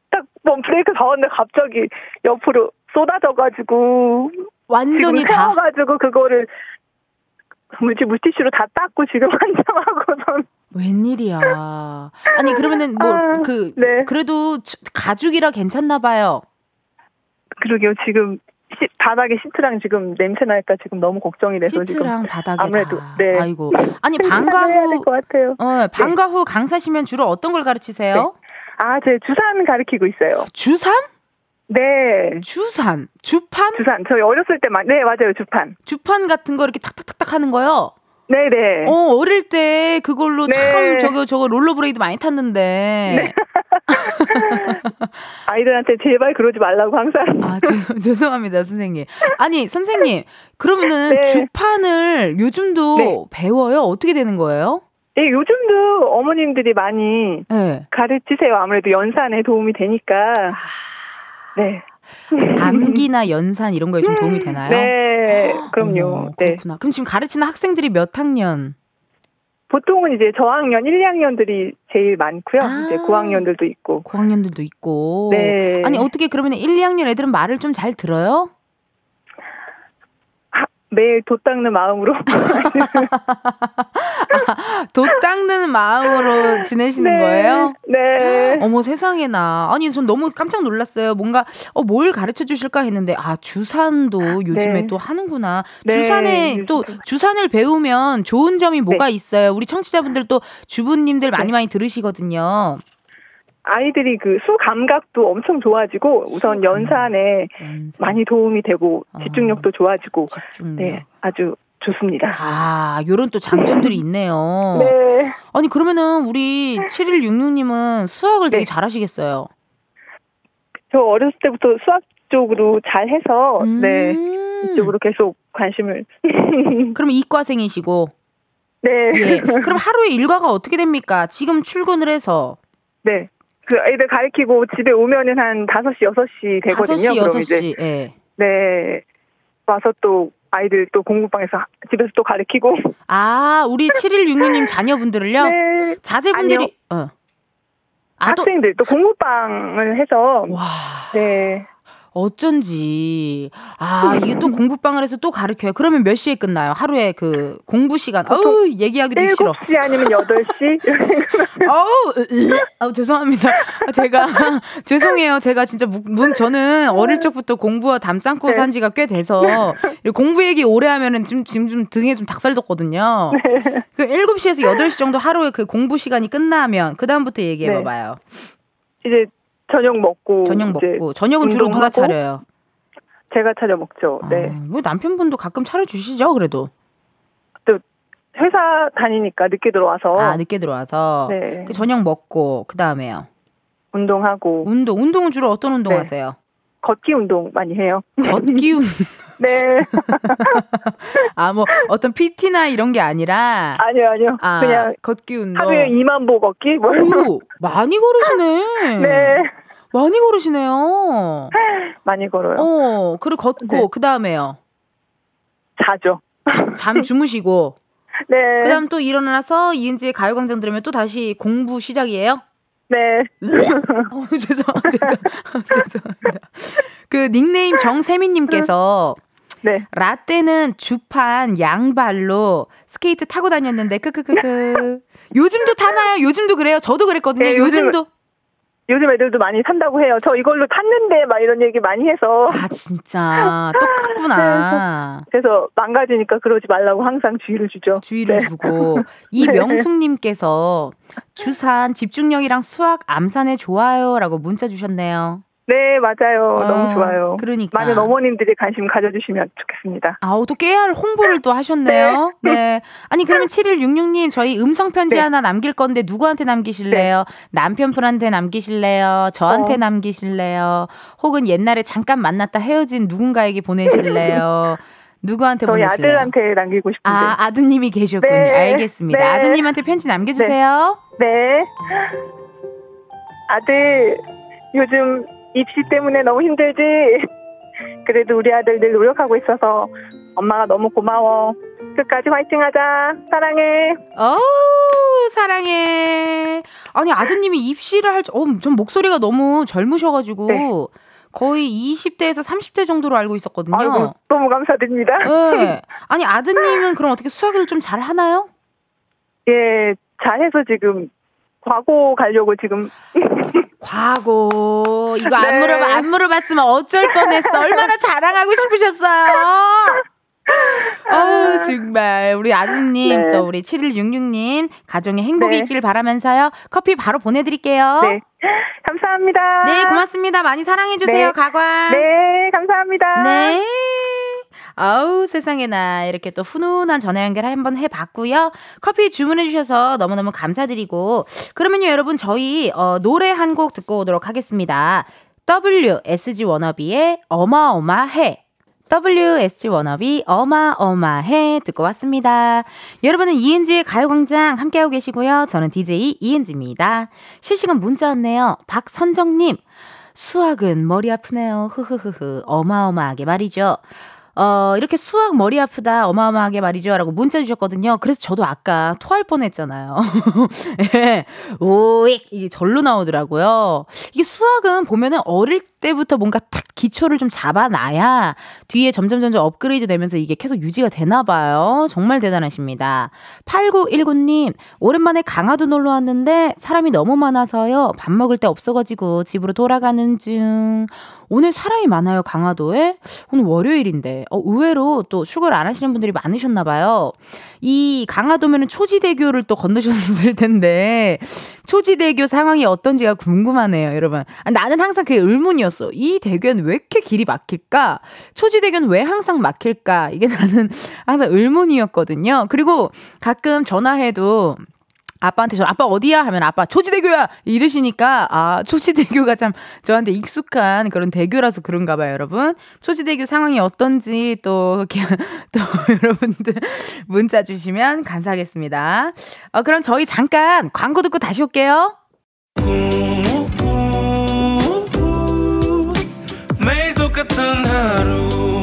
딱뭐 브레이크 잡았는데 갑자기 옆으로 쏟아져가지고. 완전히 다. 가지고 그거를 물지 물티슈로 다 닦고 지금 한장하고선 웬일이야. 아니 그러면은 뭐그 아, 네. 그래도 가죽이라 괜찮나 봐요. 그러게요. 지금 시, 바닥에 시트랑 지금 냄새 날까 지금 너무 걱정이 돼서 시트랑 지금 바닥에 아무래도 네. 아이고. 아니 방과 후 어, 방과 네. 후 강사시면 주로 어떤 걸 가르치세요? 네. 아, 제 주산 가르치고 있어요. 주산? 네. 주산, 주판? 주산. 저희 어렸을 때만, 네, 맞아요, 주판. 주판 같은 거 이렇게 탁탁탁탁 하는 거요? 네네. 어, 어릴 때 그걸로 네. 참 저거, 저거 롤러브레이드 많이 탔는데. 네. 아이들한테 제발 그러지 말라고 항상. 아, 죄, 죄송합니다, 선생님. 아니, 선생님. 그러면은 네. 주판을 요즘도 네. 배워요? 어떻게 되는 거예요? 예, 요즘도 어머님들이 많이 네. 가르치세요. 아무래도 연산에 도움이 되니까. 아. 네. 암기나 연산 이런 거에 좀 도움이 되나요? 네, 그럼요. 어, 그렇구나. 네. 그럼 지금 가르치는 학생들이 몇 학년? 보통은 이제 저학년 1, 2학년들이 제일 많고요. 아, 이제 9학년들도 있고. 9학년들도 있고. 네. 아니 어떻게 그러면 1, 2학년 애들은 말을 좀 잘 들어요? 매일 돛 닦는 마음으로. 아, 돛 닦는 마음으로 지내시는 네, 거예요? 네. 어머 세상에나. 아니 전 너무 깜짝 놀랐어요. 뭔가 어, 뭘 가르쳐 주실까 했는데 아 주산도 요즘에 네. 또 하는구나. 네. 주산에 또 주산을 배우면 좋은 점이 뭐가 네. 있어요? 우리 청취자분들 또 주부님들 많이 네. 많이 들으시거든요. 아이들이 그 수 감각도 엄청 좋아지고 우선 연산에 연산. 많이 도움이 되고 아, 집중력도 좋아지고 집중력. 네 아주 좋습니다. 아, 요런 또 장점들이 있네요. 네. 아니, 그러면은 우리 7166님은 수학을 되게 네. 잘하시겠어요? 저 어렸을 때부터 수학 이쪽으로 잘 해서 음. 네 이쪽으로 계속 관심을. 그럼 이과생이시고. 네. 예. 그럼 하루에 일과가 어떻게 됩니까? 지금 출근을 해서. 네. 그 애들 가르치고 집에 오면은 한 5시, 6시 되거든요. 5시, 6시. 예. 네. 와서 또 아이들 또 공부방에서 집에서 또 가르치고. 아, 우리 7166님 자녀분들을요? 네. 자제분들이, 아니요. 어. 아, 학생들 또, 또 공부방을 해서. 와. 네. 어쩐지. 아, 이게 또 공부방을 해서 또 가르쳐요. 그러면 몇 시에 끝나요? 하루에 그 공부 시간. 어우, 얘기하기도 싫어. 7시 아니면 8시? 어우, 아우, 죄송합니다. 제가, 죄송해요. 제가 진짜, 문, 저는 어릴 적부터 공부와 담 쌓고 네. 산 지가 꽤 돼서, 공부 얘기 오래 하면은 지금, 지금 좀 등에 좀 닭살 돋거든요. 네. 그 7시에서 8시 정도 하루에 그 공부 시간이 끝나면, 그다음부터 얘기해봐봐요. 네. 이제 저녁 먹고 저녁 먹고 저녁은 주로 누가 차려요? 제가 차려 먹죠. 아, 네. 뭐 남편분도 가끔 차려 주시죠, 그래도. 또 회사 다니니까 늦게 들어와서. 아, 늦게 들어와서. 네. 그 저녁 먹고 그다음에요. 운동하고. 운동. 운동은 주로 어떤 운동 네. 하세요? 걷기 운동 많이 해요. 걷기 운동. 네. 아, 뭐, 어떤 PT나 이런 게 아니라. 아니요, 아니요. 아, 그냥. 걷기 운동. 하루에 2만 보 걷기? 뭐. 오, 많이 걸으시네. 네. 많이 걸으시네요. 많이 걸어요. 어, 그리고 걷고, 네. 그 다음에요. 자죠. 잠 주무시고. 네. 그 다음 또 일어나서 이은지의 가요광장 들으면 또 다시 공부 시작이에요? 네. 어, 죄송, 죄송, 죄송합니다. 그 닉네임 정세민님께서 네. 라떼는 주판 양발로 스케이트 타고 다녔는데 크크크크. 요즘도 타나요? 요즘도 그래요? 저도 그랬거든요. 네, 요즘도. 요즘 애들도 많이 산다고 해요. 저 이걸로 탔는데 막 이런 얘기 많이 해서. 아 진짜 똑같구나. 그래서 망가지니까 그러지 말라고 항상 주의를 주죠. 주의를 네. 주고 이 명숙님께서 주산 집중력이랑 수학 암산에 좋아요라고 문자 주셨네요. 네, 맞아요. 어, 너무 좋아요. 그러니까. 많은 어머님들이 관심 가져주시면 좋겠습니다. 아우, 또 깨알 홍보를 또 하셨네요. 네. 네. 아니, 그러면 7166님, 저희 음성편지 네. 하나 남길 건데 누구한테 남기실래요? 네. 남편분한테 남기실래요? 저한테 어. 남기실래요? 혹은 옛날에 잠깐 만났다 헤어진 누군가에게 보내실래요? 누구한테 저희 보내실래요? 아들한테 남기고 싶은데. 아, 아드님이 계셨군요. 네. 알겠습니다. 네. 아드님한테 편지 남겨주세요. 네. 아들, 요즘 입시 때문에 너무 힘들지. 그래도 우리 아들 늘 노력하고 있어서 엄마가 너무 고마워. 끝까지 화이팅 하자. 사랑해. 어 사랑해. 아니, 아드님이 입시를 할, 어, 전 목소리가 너무 젊으셔가지고. 네. 거의 20대에서 30대 정도로 알고 있었거든요. 아이고, 너무 감사드립니다. 네. 아니, 아드님은 그럼 어떻게 수학을 좀 잘 하나요? 예, 잘해서 지금 과고 가려고 지금. 과고 이거 안 네. 물어봐 안 물어봤으면 어쩔 뻔했어. 얼마나 자랑하고 싶으셨어요. 어우, 정말. 우리 아드님, 네. 또 우리 7166님, 가정에 행복이 네. 있길 바라면서요. 커피 바로 보내드릴게요. 네. 감사합니다. 네, 고맙습니다. 많이 사랑해주세요, 네. 가관. 네, 감사합니다. 네. 아우 세상에나 이렇게 또 훈훈한 전화 연결 한번 해봤고요. 커피 주문해 주셔서 너무너무 감사드리고 그러면요 여러분 저희 어, 노래 한 곡 듣고 오도록 하겠습니다. WSG 워너비의 어마어마해 WSG 워너비 어마어마해 듣고 왔습니다. 여러분은 이은지의 가요광장 함께하고 계시고요. 저는 DJ 이은지입니다. 실시간 문자 왔네요. 박선정님 수학은 머리 아프네요. 흐흐흐흐 어마어마하게 말이죠. 어, 이렇게 수학 머리 아프다, 어마어마하게 말이죠. 라고 문자 주셨거든요. 그래서 저도 아까 토할 뻔 했잖아요. 예. 오익! 이게 절로 나오더라고요. 이게 수학은 보면은 어릴 때부터 뭔가 탁 기초를 좀 잡아놔야 뒤에 점점 점점 업그레이드 되면서 이게 계속 유지가 되나 봐요. 정말 대단하십니다. 8919님, 오랜만에 강화도 놀러 왔는데 사람이 너무 많아서요. 밥 먹을 데 없어가지고 집으로 돌아가는 중. 오늘 사람이 많아요, 강화도에. 오늘 월요일인데. 어, 의외로 또 출근을 안 하시는 분들이 많으셨나 봐요. 이 강화도면은 초지대교를 또 건너셨을 텐데 초지대교 상황이 어떤지가 궁금하네요, 여러분. 아, 나는 항상 그게 의문이었어. 이 대교는 왜 이렇게 길이 막힐까? 초지대교는 왜 항상 막힐까? 이게 나는 항상 의문이었거든요. 그리고 가끔 전화해도 아빠한테 저 아빠 어디야? 하면 아빠 초지대교야. 이러시니까 아 초지대교가 참 저한테 익숙한 그런 대교라서 그런가 봐요 여러분. 초지대교 상황이 어떤지 또 또 여러분들 문자 주시면 감사하겠습니다. 어 그럼 저희 잠깐 광고 듣고 다시 올게요. 매일 똑같은 하루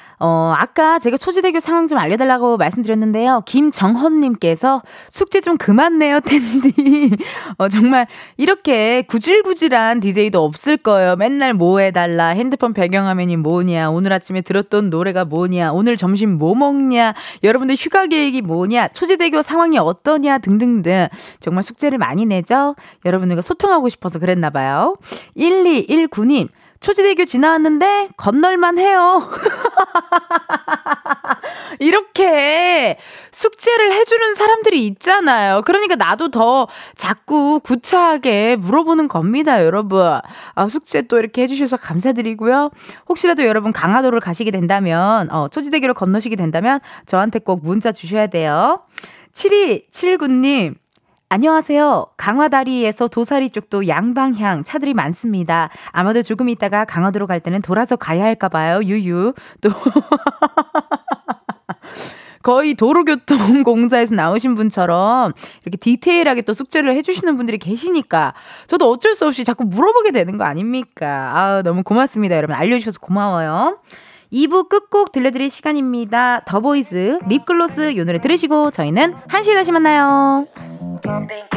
어, 아까 제가 초지대교 상황 좀 알려달라고 말씀드렸는데요. 김정헌님께서 숙제 좀 그만 내요, 텐디. 어, 정말 이렇게 구질구질한 DJ도 없을 거예요. 맨날 뭐 해달라, 핸드폰 배경화면이 뭐냐, 오늘 아침에 들었던 노래가 뭐냐, 오늘 점심 뭐 먹냐, 여러분들 휴가 계획이 뭐냐, 초지대교 상황이 어떠냐 등등등. 정말 숙제를 많이 내죠? 여러분들과 소통하고 싶어서 그랬나봐요. 1219님, 초지대교 지나왔는데 건널만 해요. 이렇게 숙제를 해주는 사람들이 있잖아요. 그러니까 나도 더 자꾸 구차하게 물어보는 겁니다, 여러분. 아, 숙제 또 이렇게 해주셔서 감사드리고요. 혹시라도 여러분 강화도를 가시게 된다면, 어, 초지대교를 건너시게 된다면 저한테 꼭 문자 주셔야 돼요. 7279님, 안녕하세요. 강화다리에서 도사리 쪽도 양방향 차들이 많습니다. 아마도 조금 있다가 강화도로 갈 때는 돌아서 가야 할까 봐요. 유유. 또. 거의 도로교통공사에서 나오신 분처럼 이렇게 디테일하게 또 숙제를 해주시는 분들이 계시니까 저도 어쩔 수 없이 자꾸 물어보게 되는 거 아닙니까? 아, 너무 고맙습니다. 여러분. 알려주셔서 고마워요. 2부 끝곡 들려드릴 시간입니다. 더보이즈 립글로스 요 노래 들으시고 저희는 1시에 다시 만나요. Não tem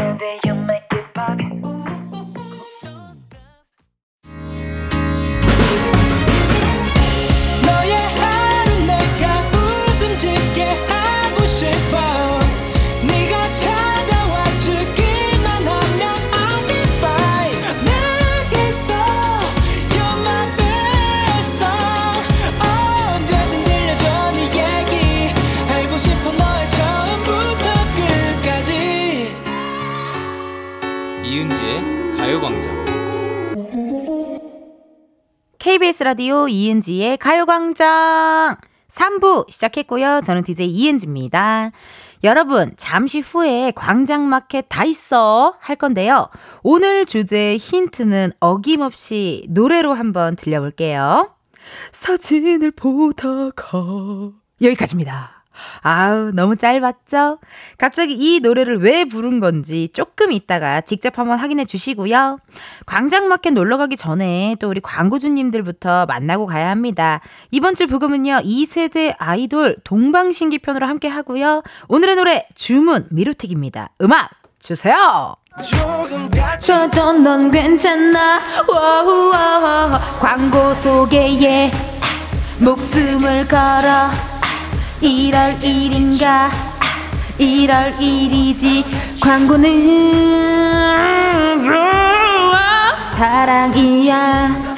KBS 라디오 이은지의 가요광장 3부 시작했고요. 저는 DJ 이은지입니다. 여러분, 잠시 후에 광장마켓 다 있어 할 건데요. 오늘 주제 힌트는 어김없이 노래로 한번 들려볼게요. 사진을 보다가 여기까지입니다. 아우, 너무 짧았죠? 갑자기 이 노래를 왜 부른 건지 조금 있다가 직접 한번 확인해 주시고요. 광장마켓 놀러 가기 전에 또 우리 광고주님들부터 만나고 가야 합니다. 이번 주 부금은요, 2세대 아이돌 동방신기 편으로 함께 하고요. 오늘의 노래, 주문 MIROTIC입니다. 음악 주세요! 저도 넌 괜찮나? 와우와우 광고 소개에 목숨을 걸어 이럴 일인가? 이럴 일이지. 광고는 사랑이야.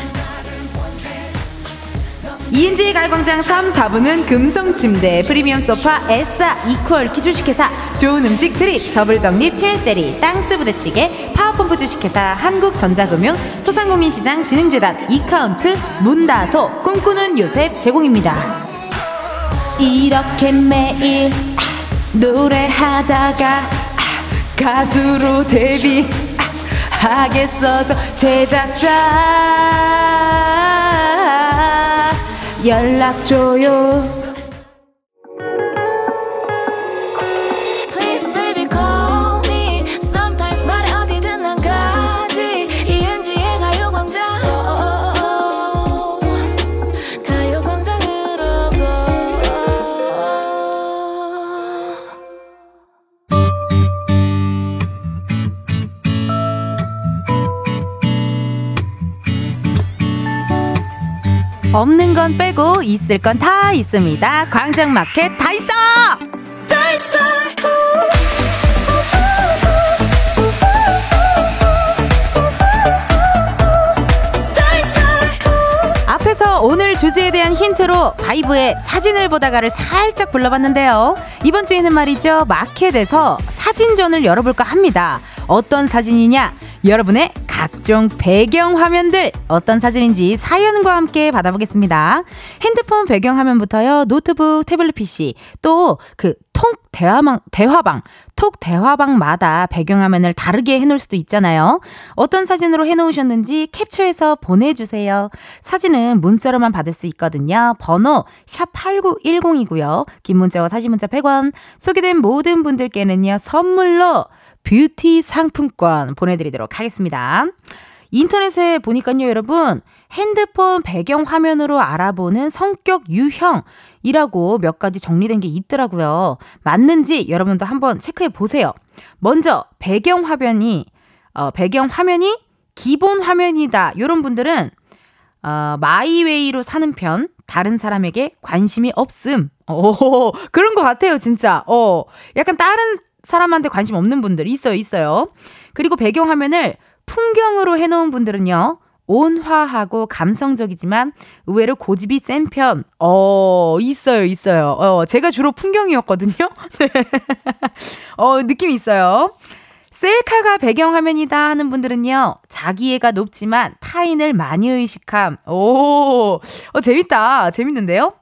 이은지의 가요광장 3, 4부는 금성침대, 프리미엄 소파, 에싸, 이퀄, 기주식회사, 좋은 음식 드립, 더블정립, 트일대리, 땅스 부대찌개, 파워펌프 주식회사, 한국전자금융, 소상공인시장 진흥재단, 이카운트, 문다소, 꿈꾸는 요셉 제공입니다. 이렇게 매일 노래하다가 가수로 데뷔하겠어 저 제작자 연락 줘요 없는 건 빼고 있을 건 다 있습니다. 광장마켓 다 있어! 다 있어! 앞에서 오늘 주제에 대한 힌트로 바이브의 사진을 보다가를 살짝 불러봤는데요. 이번 주에는 말이죠. 마켓에서 사진전을 열어볼까 합니다. 어떤 사진이냐? 여러분의 각종 배경 화면들 어떤 사진인지 사연과 함께 받아보겠습니다. 핸드폰 배경 화면부터요. 노트북, 태블릿 PC 또 그 톡 대화방, 대화방, 톡 대화방마다 배경화면을 다르게 해놓을 수도 있잖아요. 어떤 사진으로 해놓으셨는지 캡처해서 보내주세요. 사진은 문자로만 받을 수 있거든요. 번호 샵8910이고요. 긴 문자와 사진 문자 100원. 소개된 모든 분들께는요, 선물로 뷰티 상품권 보내드리도록 하겠습니다. 인터넷에 보니까요, 여러분, 핸드폰 배경 화면으로 알아보는 성격 유형이라고 몇 가지 정리된 게 있더라고요. 맞는지 여러분도 한번 체크해 보세요. 먼저, 배경 화면이, 어, 배경 화면이 기본 화면이다. 이런 분들은, 어, my way로 사는 편, 다른 사람에게 관심이 없음. 오, 그런 것 같아요, 진짜. 어, 약간 다른 사람한테 관심 없는 분들 있어요, 있어요. 그리고 배경 화면을 풍경으로 해놓은 분들은요, 온화하고 감성적이지만 의외로 고집이 센 편. 어, 있어요, 있어요. 어, 제가 주로 풍경이었거든요. 네. 어, 느낌이 있어요. 셀카가 배경화면이다 하는 분들은요, 자기애가 높지만 타인을 많이 의식함. 오, 어, 재밌다. 재밌는데요?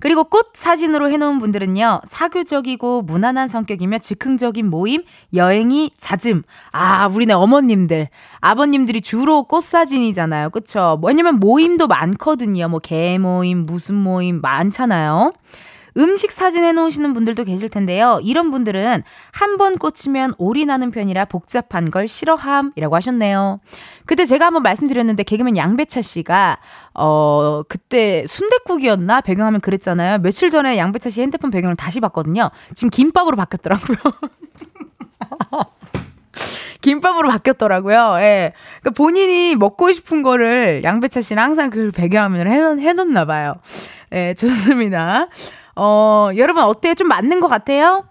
그리고 꽃 사진으로 해놓은 분들은요, 사교적이고 무난한 성격이며 즉흥적인 모임, 여행이 잦음. 아, 우리네 어머님들, 아버님들이 주로 꽃 사진이잖아요. 그쵸? 왜냐면 모임도 많거든요. 뭐, 개 모임, 무슨 모임 많잖아요. 음식 사진 해놓으시는 분들도 계실 텐데요. 이런 분들은 한 번 꽂히면 올인하는 편이라 복잡한 걸 싫어함이라고 하셨네요. 그때 제가 한번 말씀드렸는데 개그맨 양배차 씨가 어 그때 순대국이었나 배경하면 그랬잖아요. 며칠 전에 양배차 씨 핸드폰 배경을 다시 봤거든요. 지금 김밥으로 바뀌었더라고요. 김밥으로 바뀌었더라고요. 예. 그러니까 본인이 먹고 싶은 거를 양배차 씨는 항상 그 배경화면을 해, 해놓나 봐요. 예, 좋습니다. 어, 여러분 어때요? 좀 맞는 것 같아요?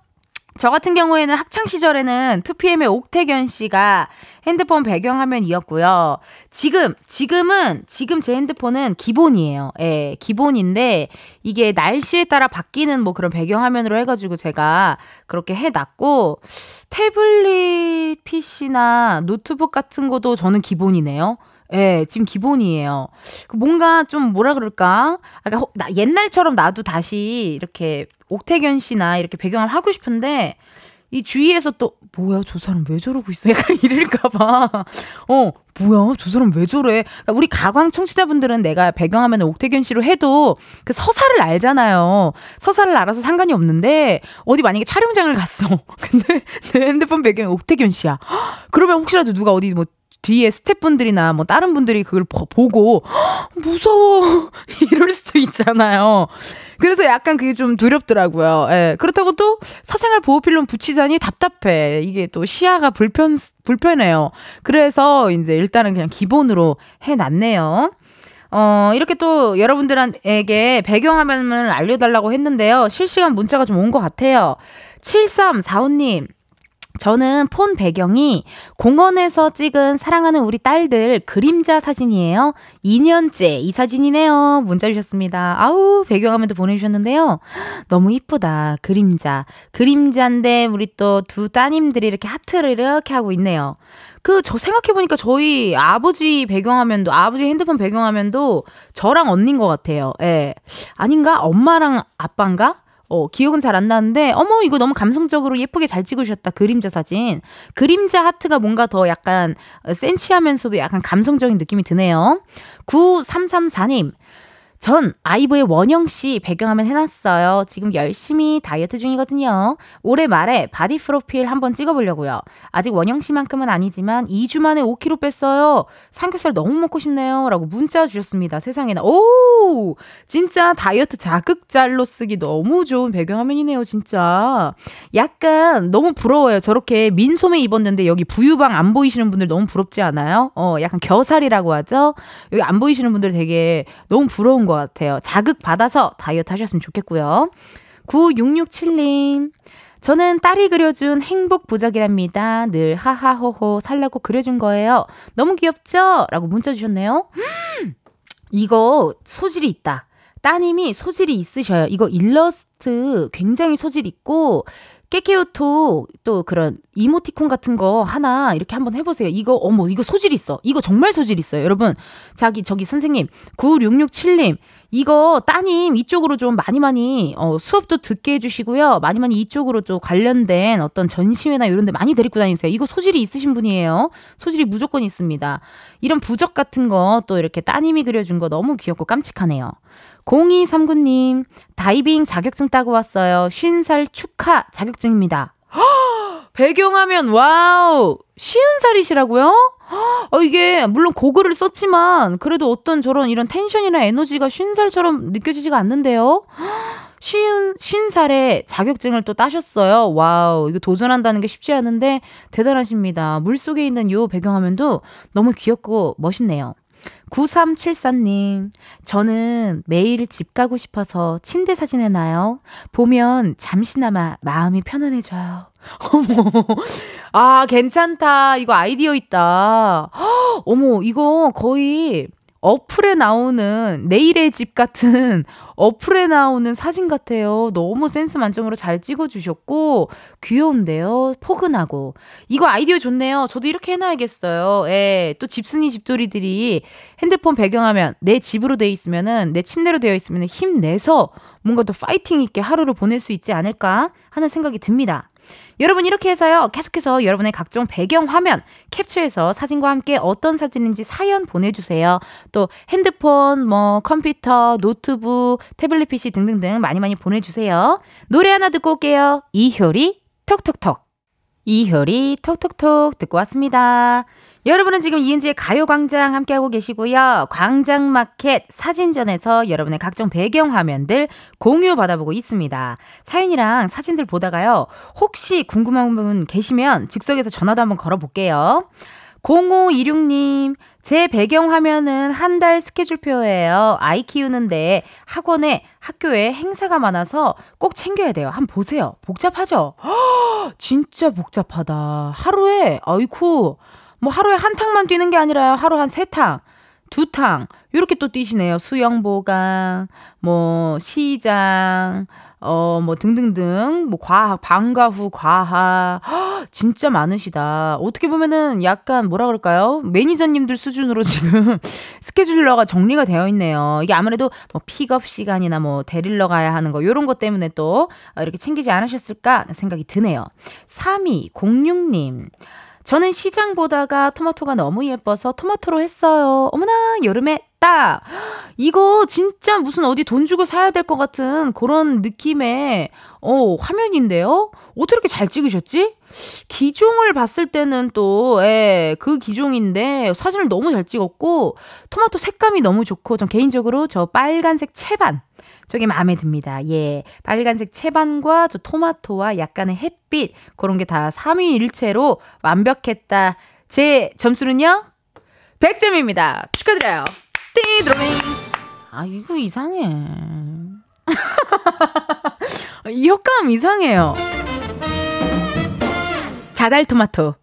저 같은 경우에는 학창 시절에는 2PM의 옥태견 씨가 핸드폰 배경화면이었고요. 지금 지금은 지금 제 핸드폰은 기본이에요. 예, 기본인데 이게 날씨에 따라 바뀌는 뭐 그런 배경화면으로 해가지고 제가 그렇게 해놨고 태블릿 PC나 노트북 같은 것도 저는 기본이네요. 예, 지금 기본이에요. 그 뭔가 좀 뭐라 그럴까? 아까 그러니까 옛날처럼 나도 다시 이렇게 옥태견 씨나 이렇게 배경을 하고 싶은데 이 주위에서 또 뭐야 저 사람 왜 저러고 있어? 약간 이럴까봐. 어 뭐야 저 사람 왜 저래? 그러니까 우리 가광 청취자분들은 내가 배경하면 옥태견 씨로 해도 그 서사를 알잖아요. 서사를 알아서 상관이 없는데 어디 만약에 촬영장을 갔어. 근데 내 핸드폰 배경이 옥태견 씨야. 그러면 혹시라도 누가 어디 뭐 뒤에 스태프분들이나 뭐 다른 분들이 그걸 보고 무서워 이럴 수도 있잖아요. 그래서 약간 그게 좀 두렵더라고요. 예. 그렇다고 또 사생활 보호 필름 붙이자니 답답해. 이게 또 시야가 불편 불편해요. 그래서 이제 일단은 그냥 기본으로 해 놨네요. 어, 이렇게 또 여러분들에게 배경화면을 알려달라고 했는데요. 실시간 문자가 좀 온 것 같아요. 7345님, 저는 폰 배경이 공원에서 찍은 사랑하는 우리 딸들 그림자 사진이에요. 2년째 이 사진이네요. 문자 주셨습니다. 아우, 배경화면도 보내주셨는데요. 너무 이쁘다. 그림자. 그림자인데 우리 또 두 따님들이 이렇게 하트를 이렇게 하고 있네요. 그, 저 생각해보니까 저희 아버지 배경화면도, 아버지 핸드폰 배경화면도 저랑 언니인 것 같아요. 예. 아닌가? 엄마랑 아빠인가? 어, 기억은 잘 안 나는데, 어머, 이거 너무 감성적으로 예쁘게 잘 찍으셨다. 그림자 사진. 그림자 하트가 뭔가 더 약간 센치하면서도 약간 감성적인 느낌이 드네요. 9334님, 전 아이브의 원영 씨 배경화면 해놨어요. 지금 열심히 다이어트 중이거든요. 올해 말에 바디 프로필 한번 찍어보려고요. 아직 원영 씨만큼은 아니지만 2주 만에 5kg 뺐어요. 삼겹살 너무 먹고 싶네요. 라고 문자 주셨습니다. 세상에나. 오! 진짜 다이어트 자극짤로 쓰기 너무 좋은 배경화면이네요. 진짜. 약간 너무 부러워요. 저렇게 민소매 입었는데 여기 부유방 안 보이시는 분들 너무 부럽지 않아요? 어, 약간 겨살이라고 하죠? 여기 안 보이시는 분들 되게 너무 부러운 것 같아요. 자극 받아서 다이어트 하셨으면 좋겠고요. 9667님. 저는 딸이 그려준 행복 부적이랍니다. 늘 하하호호 살라고 그려준 거예요. 너무 귀엽죠? 라고 문자 주셨네요. 음, 이거 소질이 있다. 따님이 소질이 있으셔요. 이거 일러스트 굉장히 소질 있고 깨깨오토 또 그런 이모티콘 같은 거 하나 이렇게 한번 해보세요. 이거 어머 이거 소질 있어. 이거 정말 소질 있어요. 여러분 자기 저기 선생님 9667님 이거 따님 이쪽으로 좀 많이 많이 어, 수업도 듣게 해주시고요. 많이 많이 이쪽으로 좀 관련된 어떤 전시회나 이런 데 많이 데리고 다니세요. 이거 소질이 있으신 분이에요. 소질이 무조건 있습니다. 이런 부적 같은 거 또 이렇게 따님이 그려준 거 너무 귀엽고 깜찍하네요. 0239님, 다이빙 자격증 따고 왔어요. 50살 축하 자격증입니다. 배경화면, 와우! 쉰 살이시라고요? 어, 이게, 물론 고글을 썼지만, 그래도 어떤 저런 이런 텐션이나 에너지가 쉰 살처럼 느껴지지가 않는데요? 쉬운, 쉰 살에 자격증을 또 따셨어요. 와우, 이거 도전한다는 게 쉽지 않은데, 대단하십니다. 물 속에 있는 요 배경화면도 너무 귀엽고 멋있네요. 9374님, 저는 매일 집 가고 싶어서 침대 사진 해놔요. 보면 잠시나마 마음이 편안해져요. 어머, 아, 괜찮다. 이거 아이디어 있다. 어머, 이거 거의 어플에 나오는 내일의 집 같은 어플에 나오는 사진 같아요. 너무 센스 만점으로 잘 찍어주셨고, 귀여운데요? 포근하고. 이거 아이디어 좋네요. 저도 이렇게 해놔야겠어요. 예, 또 집순이 집돌이들이 핸드폰 배경화면 내 집으로 되어 있으면은, 내 침대로 되어 있으면 힘내서 뭔가 더 파이팅 있게 하루를 보낼 수 있지 않을까 하는 생각이 듭니다. 여러분 이렇게 해서요. 계속해서 여러분의 각종 배경 화면 캡처해서 사진과 함께 어떤 사진인지 사연 보내주세요. 또 핸드폰, 뭐 컴퓨터, 노트북, 태블릿 PC 등등등 많이 많이 보내주세요. 노래 하나 듣고 올게요. 이효리 톡톡톡. 이효리 톡톡톡 듣고 왔습니다. 여러분은 지금 이은지의 가요광장 함께하고 계시고요. 광장마켓 사진전에서 여러분의 각종 배경화면들 공유 받아보고 있습니다. 사연이랑 사진들 보다가요. 혹시 궁금한 분 계시면 즉석에서 전화도 한번 걸어볼게요. 0526님, 제 배경화면은 한 달 스케줄표예요. 아이 키우는데 학원에 학교에 행사가 많아서 꼭 챙겨야 돼요. 한번 보세요. 복잡하죠? 허, 진짜 복잡하다. 하루에, 아이쿠, 뭐 하루에 한 탕만 뛰는 게 아니라 하루 한 세 탕, 두 탕, 이렇게 또 뛰시네요. 수영보강, 뭐, 시장, 어, 뭐, 등등등, 뭐, 과학, 방과 후 과학. 허, 진짜 많으시다. 어떻게 보면은 약간 뭐라 그럴까요? 매니저님들 수준으로 지금 스케줄러가 정리가 되어 있네요. 이게 아무래도 뭐 픽업 시간이나 뭐 데리러 가야 하는 거, 요런 것 때문에 또 이렇게 챙기지 않으셨을까 생각이 드네요. 3206님. 저는 시장 보다가 토마토가 너무 예뻐서 토마토로 했어요. 어머나, 여름에 딱! 이거 진짜 무슨 어디 돈 주고 사야 될 것 같은 그런 느낌의, 어, 화면인데요? 어떻게 이렇게 잘 찍으셨지? 기종을 봤을 때는 또, 예, 그 기종인데 사진을 너무 잘 찍었고, 토마토 색감이 너무 좋고, 전 개인적으로 저 빨간색 채반. 저게 마음에 듭니다. 예. 빨간색 채반과 저 토마토와 약간의 햇빛, 그런 게 다 3위일체로 완벽했다. 제 점수는요? 100점입니다. 축하드려요. 띠드로밍. 아, 이거 이상해. 이 효과음 이상해요. 자달 토마토.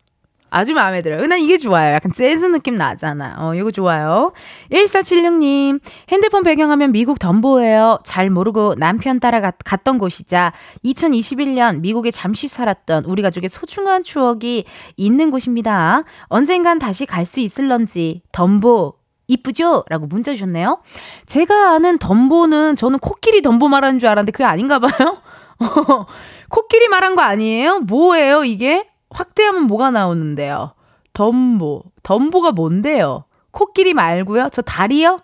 아주 마음에 들어요. 난 이게 좋아요. 약간 재즈 느낌 나잖아. 어, 이거 좋아요. 1476님, 핸드폰 배경화면 미국 덤보예요. 잘 모르고 남편 따라 갔던 곳이자 2021년 미국에 잠시 살았던 우리 가족의 소중한 추억이 있는 곳입니다. 언젠간 다시 갈 수 있을런지 덤보 이쁘죠? 라고 문자 주셨네요. 제가 아는 덤보는 저는 코끼리 덤보 말하는 줄 알았는데 그게 아닌가 봐요. 코끼리 말한 거 아니에요? 뭐예요, 이게? 확대하면 뭐가 나오는데요? 덤보. 덤보가 뭔데요? 코끼리 말고요? 저 다리요?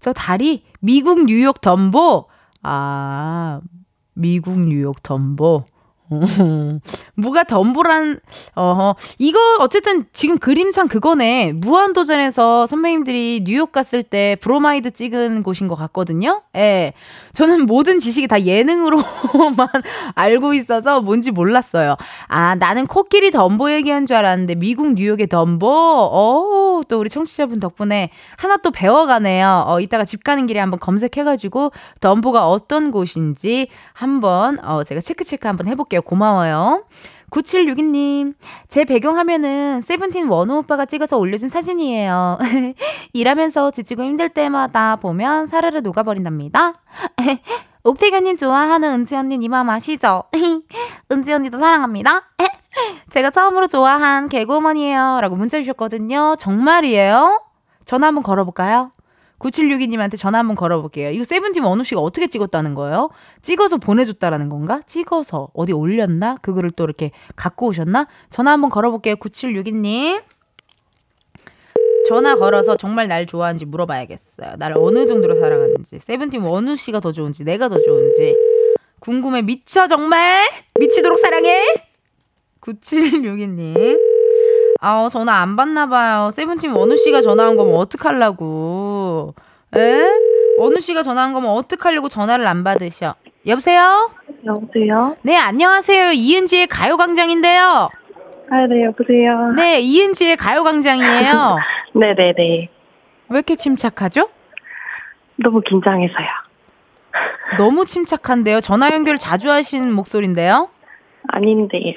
저 다리? 미국 뉴욕 덤보? 아, 미국 뉴욕 덤보. 뭐가 덤보란, 어, 이거 어쨌든 지금 그림상 그거네. 무한도전에서 선배님들이 뉴욕 갔을 때 브로마이드 찍은 곳인 것 같거든요. 예. 저는 모든 지식이 다 예능으로만 알고 있어서 뭔지 몰랐어요. 아, 나는 코끼리 덤보 얘기한 줄 알았는데 미국 뉴욕의 덤보? 어, 또 우리 청취자분 덕분에 하나 또 배워가네요. 어, 이따가 집 가는 길에 한번 검색해가지고 덤보가 어떤 곳인지 한번, 어, 제가 체크 체크 한번 해볼게요. 고마워요. 9762님, 제 배경화면은 세븐틴 원우 오빠가 찍어서 올려준 사진이에요. 일하면서 지치고 힘들 때마다 보면 사르르 녹아버린답니다. 옥태견님 좋아하는 은지 언니 이 마음 아시죠? 은지 언니도 사랑합니다. 제가 처음으로 좋아한 개그우먼이에요. 라고 문자 주셨거든요. 정말이에요? 전화 한번 걸어볼까요? 9762님한테 전화 한번 걸어볼게요. 이거 세븐틴 원우 씨가 어떻게 찍었다는 거예요? 찍어서 보내줬다라는 건가? 찍어서 어디 올렸나? 그거를 또 이렇게 갖고 오셨나? 전화 한번 걸어볼게요. 9762님. 전화 걸어서 정말 날 좋아하는지 물어봐야겠어요. 나를 어느 정도로 사랑하는지. 세븐틴 원우 씨가 더 좋은지, 내가 더 좋은지. 궁금해. 미쳐, 정말? 미치도록 사랑해? 9762님. 아, 전화 안 받나 봐요. 세븐틴 원우 씨가 전화한 거면 어떡하려고. 에? 원우 씨가 전화한 거면 어떡하려고 전화를 안 받으셔. 여보세요? 여보세요? 네, 안녕하세요. 이은지의 가요광장인데요. 아, 네, 여보세요? 네, 이은지의 가요광장이에요. 네네네. 왜 이렇게 침착하죠? 너무 긴장해서요. 너무 침착한데요. 전화 연결 자주 하시는 목소리인데요. 아닌데요.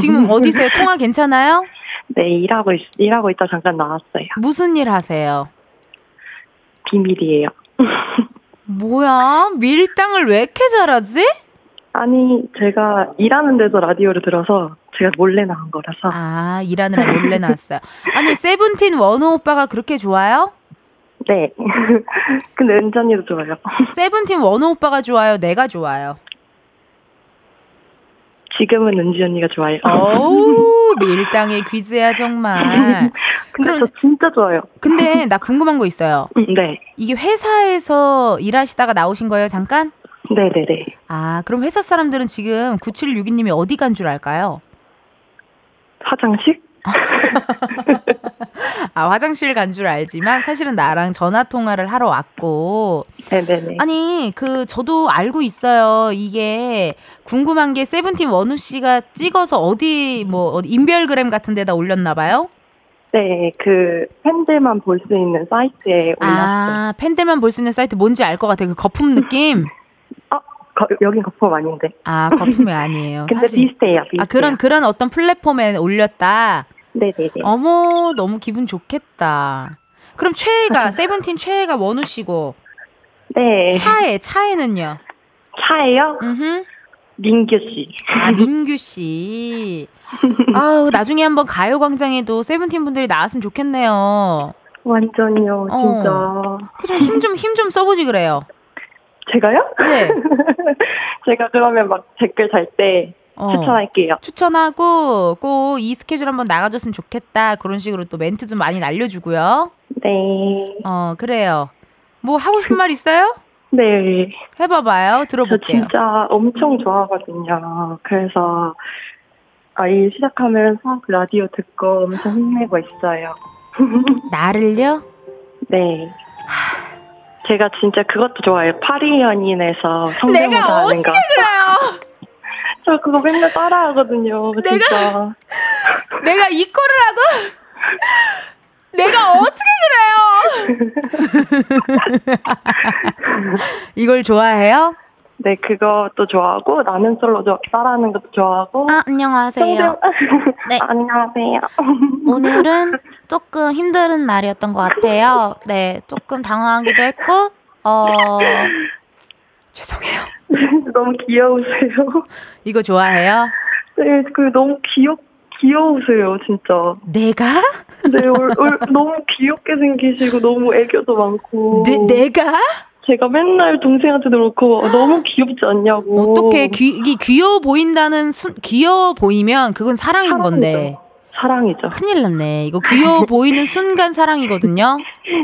지금 어디세요? 통화 괜찮아요? 네, 일하고 있, 일하고 있다 잠깐 나왔어요. 무슨 일 하세요? 비밀이에요. 뭐야? 밀당을 왜 이렇게 잘하지? 아니, 제가 일하는 데서 라디오를 들어서 제가 몰래 나온 거라서. 아, 일하느라 몰래 나왔어요. 아니, 세븐틴 원호 오빠가 그렇게 좋아요? 네. 근데 언니도 좋아요. 세븐틴 원호 오빠가 좋아요? 내가 좋아요? 지금은 은지 언니가 좋아요. 어우, 밀당의 귀즈야, 정말. 근데 그럼, 저 진짜 좋아요. 근데 나 궁금한 거 있어요. 네. 이게 회사에서 일하시다가 나오신 거예요, 잠깐? 네네네. 아, 그럼 회사 사람들은 지금 9762님이 어디 간 줄 알까요? 화장실? 아, 화장실 간 줄 알지만 사실은 나랑 전화 통화를 하러 왔고. 네네네. 아니, 그, 저도 알고 있어요. 이게 궁금한 게 세븐틴 원우 씨가 찍어서 어디, 뭐, 어디 인별그램 같은 데다 올렸나 봐요? 네, 그, 팬들만 볼 수 있는 사이트에 올렸어요. 아, 팬들만 볼 수 있는 사이트 뭔지 알 것 같아요. 그 거품 느낌? 어, 거, 여긴 거품 아닌데. 아, 거품이 아니에요. 근데 사실. 비슷해요, 비슷해요. 아, 그런, 그런 어떤 플랫폼에 올렸다? 네네네. 어머, 너무 기분 좋겠다. 그럼 최애가, 세븐틴 최애가 원우 씨고. 네. 차에, 차에는요? 차에요? 음 민규 씨. 아, 민규 씨. 아우, 나중에 한번 가요광장에도 세븐틴 분들이 나왔으면 좋겠네요. 완전요, 진짜. 어. 그죠, 힘 좀, 힘 좀 써보지 그래요. 제가요? 네. 제가 그러면 막 댓글 달 때, 어. 추천할게요. 추천하고 꼭 이 스케줄 한번 나가줬으면 좋겠다. 그런 식으로 또 멘트 좀 많이 날려주고요. 네. 어 그래요. 뭐 하고 싶은 말 있어요? 네. 해봐봐요. 들어볼게요. 저 진짜 엄청 좋아하거든요. 그래서 아, 일 시작하면서 라디오 듣고 엄청 힘내고 있어요. 나를요? 네. 제가 진짜 그것도 좋아해요. 파리 연인에서 성대모사 하는 거. 내가 어떻게 그래요? 저 그거 맨날 따라하거든요. 내가 진짜. 내가 이 꼴을 하고 내가 어떻게 그래요? 이걸 좋아해요? 네, 그것도 좋아하고 나는 솔로도 따라하는 것도 좋아하고. 아, 안녕하세요. 네. 안녕하세요. 오늘은 조금 힘든 날이었던 것 같아요. 네, 조금 당황하기도 했고, 어, 죄송해요. 너무 귀여우세요. 이거 좋아해요? 네, 그 너무 귀엽 귀여우세요, 진짜. 내가? 네, 얼, 얼, 너무 귀엽게 생기시고 너무 애교도 많고. 내, 내가? 제가 맨날 동생한테도 그렇고 너무 귀엽지 않냐고. 어떻게 귀, 귀여워 보인다는 순, 귀여워 보이면 그건 사랑인 사랑이죠. 건데. 사랑이죠. 큰일 났네. 이거 귀여워 보이는 순간 사랑이거든요.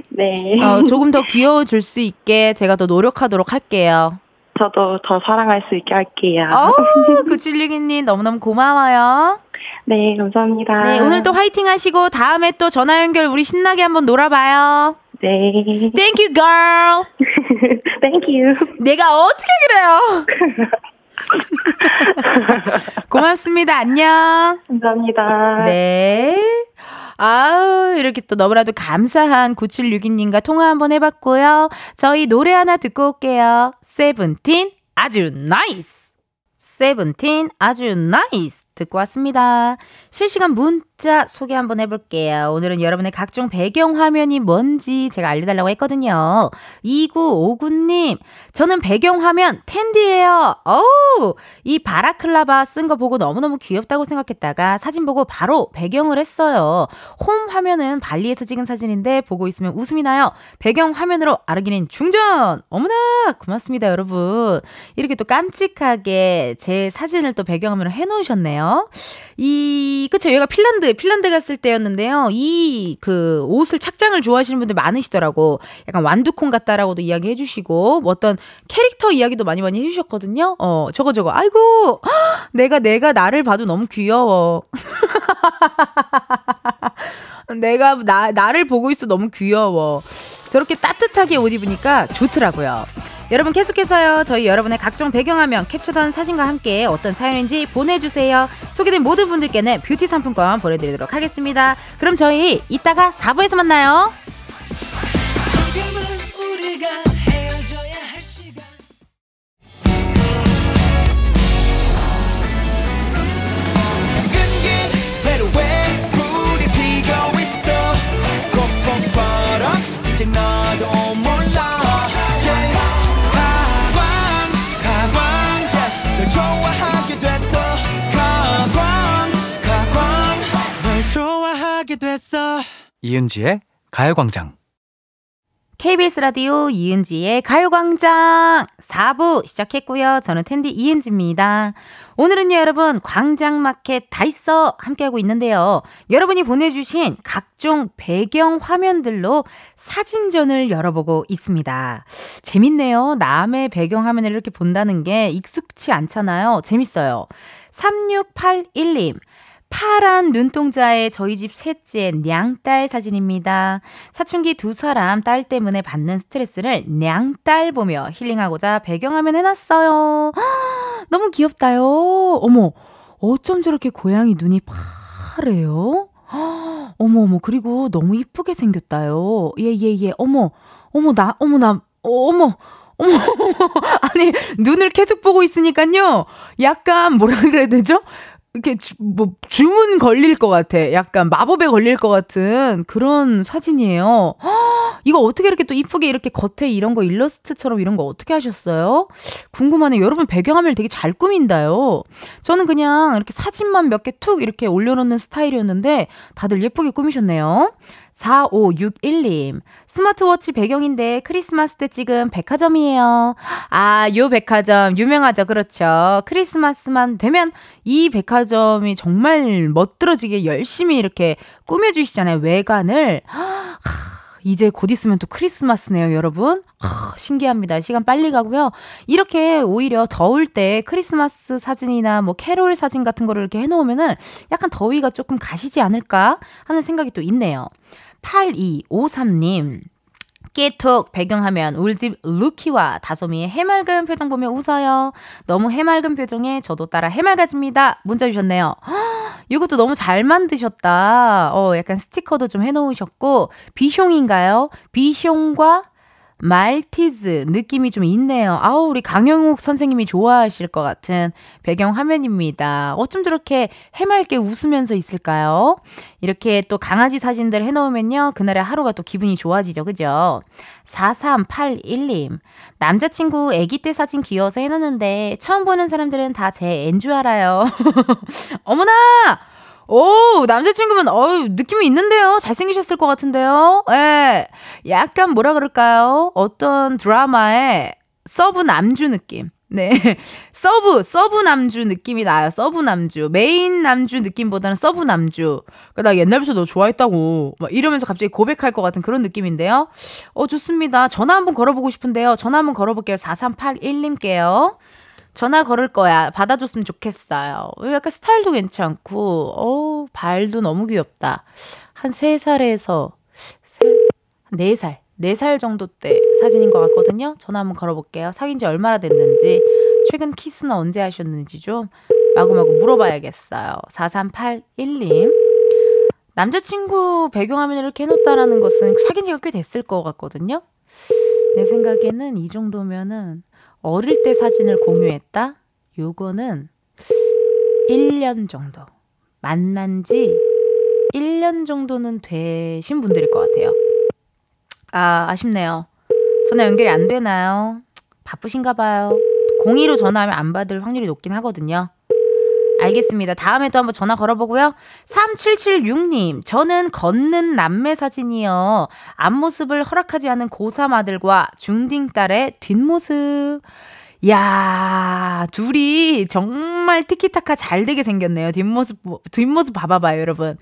네. 어, 조금 더 귀여워질 수 있게 제가 더 노력하도록 할게요. 저도 더 사랑할 수 있게 할게요. 어, 구칠리기님 너무너무 고마워요. 네, 감사합니다. 네, 오늘 또 화이팅 하시고 다음에 또 전화 연결 우리 신나게 한번 놀아봐요. 네. Thank you, girl. Thank you. 내가 어떻게 그래요? 고맙습니다. 안녕. 감사합니다. 네. 아우, 이렇게 또 너무나도 감사한 9762님과 통화 한번 해봤고요. 저희 노래 하나 듣고 올게요. 세븐틴, 아주 NICE. 세븐틴, 아주 NICE. 듣고 왔습니다. 실시간 문자 소개 한번 해볼게요. 오늘은 여러분의 각종 배경 화면이 뭔지 제가 알려달라고 했거든요. 2959님, 저는 배경 화면 텐디예요. 어우, 이 바라클라바 쓴 거 보고 너무너무 귀엽다고 생각했다가 사진 보고 바로 배경을 했어요. 홈 화면은 발리에서 찍은 사진인데 보고 있으면 웃음이 나요. 배경 화면으로 아르기닌 중전! 어머나! 고맙습니다, 여러분. 이렇게 또 깜찍하게 제 사진을 또 배경 화면으로 해놓으셨네요. 이, 그쵸. 얘가 핀란드, 핀란드 갔을 때였는데요. 이, 그, 옷을, 착장을 좋아하시는 분들 많으시더라고. 약간 완두콩 같다라고도 이야기 해주시고, 뭐 어떤 캐릭터 이야기도 많이 많이 해주셨거든요. 어, 저거 저거. 아이고, 내가, 내가 나를 봐도 너무 귀여워. 내가, 나, 나를 보고 있어 너무 귀여워. 저렇게 따뜻하게 옷 입으니까 좋더라고요. 여러분 계속해서요. 저희 여러분의 각종 배경화면 캡처된 사진과 함께 어떤 사연인지 보내주세요. 소개된 모든 분들께는 뷰티 상품권 보내드리도록 하겠습니다. 그럼 저희 이따가 4부에서 만나요. 이은지의 가요광장. KBS 라디오 이은지의 가요광장 4부 시작했고요. 저는 텐디 이은지입니다. 오늘은요, 여러분, 광장마켓 다 있어 함께하고 있는데요. 여러분이 보내주신 각종 배경 화면들로 사진전을 열어보고 있습니다. 재밌네요. 남의 배경 화면을 이렇게 본다는 게 익숙치 않잖아요. 재밌어요. 3681님. 파란 눈동자의 저희 집 셋째 냥딸 사진입니다. 사춘기 두 사람 딸 때문에 받는 스트레스를 냥딸 보며 힐링하고자 배경화면 해놨어요. 너무 귀엽다요. 어머, 어쩜 저렇게 고양이 눈이 파래요? 어머, 어머, 그리고 너무 이쁘게 생겼다요. 예, 예, 예. 어머, 어머, 나, 어머, 나, 어머, 어머, 아니, 눈을 계속 보고 있으니까요. 약간, 뭐라 그래야 되죠? 이렇게 주, 뭐 주문 걸릴 것 같아. 약간 마법에 걸릴 것 같은 그런 사진이에요. 허, 이거 어떻게 이렇게 또 이쁘게 이렇게 겉에 이런 거 일러스트처럼 이런 거 어떻게 하셨어요? 궁금하네요. 여러분 배경화면을 되게 잘 꾸민다요. 저는 그냥 이렇게 사진만 몇 개 툭 이렇게 올려놓는 스타일이었는데 다들 예쁘게 꾸미셨네요. 4561님. 스마트워치 배경인데 크리스마스 때 찍은 백화점이에요. 아, 요 백화점 유명하죠. 그렇죠. 크리스마스만 되면 이 백화점이 정말 멋들어지게 열심히 이렇게 꾸며 주시잖아요. 외관을. 하, 이제 곧 있으면 또 크리스마스네요, 여러분. 아, 신기합니다. 시간 빨리 가고요. 이렇게 오히려 더울 때 크리스마스 사진이나 뭐 캐롤 사진 같은 거를 이렇게 해 놓으면은 약간 더위가 조금 가시지 않을까 하는 생각이 또 있네요. 8253님. 깨톡 배경화면 울집 루키와 다솜이의 해맑은 표정 보며 웃어요. 너무 해맑은 표정에 저도 따라 해맑아집니다. 문자 주셨네요. 이것도 너무 잘 만드셨다. 어, 약간 스티커도 좀 해놓으셨고 비숑인가요? 비숑과 말티즈 느낌이 좀 있네요. 아우, 우리 강영욱 선생님이 좋아하실 것 같은 배경 화면입니다. 어쩜 저렇게 해맑게 웃으면서 있을까요? 이렇게 또 강아지 사진들 해놓으면요. 그날의 하루가 또 기분이 좋아지죠. 그죠? 4381님. 남자친구 아기 때 사진 귀여워서 해놨는데 처음 보는 사람들은 다 제 앤 줄 알아요. 어머나! 오, 남자친구분, 어유 느낌이 있는데요? 잘생기셨을 것 같은데요? 예. 약간 뭐라 그럴까요? 어떤 드라마의 서브 남주 느낌. 네. 서브, 서브 남주 느낌이 나요. 서브 남주. 메인 남주 느낌보다는 서브 남주. 그러니까 나 옛날부터 너 좋아했다고. 막 이러면서 갑자기 고백할 것 같은 그런 느낌인데요. 어, 좋습니다. 전화 한번 걸어보고 싶은데요. 전화 한번 걸어볼게요. 4381님께요. 전화 걸을 거야. 받아줬으면 좋겠어요. 약간 스타일도 괜찮고, 어 발도 너무 귀엽다. 한 3살에서 4살, 4살 정도 때 사진인 것 같거든요. 전화 한번 걸어볼게요. 사귄 지 얼마나 됐는지, 최근 키스는 언제 하셨는지 좀 마구마구 물어봐야겠어요. 4381님. 남자친구 배경화면을 이렇게 해놓다라는 것은 사귄 지가 꽤 됐을 것 같거든요. 내 생각에는 이 정도면은 어릴 때 사진을 공유했다? 요거는 1년 정도. 만난 지 1년 정도는 되신 분들일 것 같아요. 아, 아쉽네요. 전화 연결이 안 되나요? 바쁘신가 봐요. 02로 전화하면 안 받을 확률이 높긴 하거든요. 알겠습니다. 다음에 또 한번 전화 걸어보고요. 3776님, 저는 걷는 남매 사진이요. 앞모습을 허락하지 않은 고3 아들과 중딩 딸의 뒷모습. 야 둘이 정말 티키타카 잘 되게 생겼네요. 뒷모습, 뒷모습 봐봐봐요, 여러분.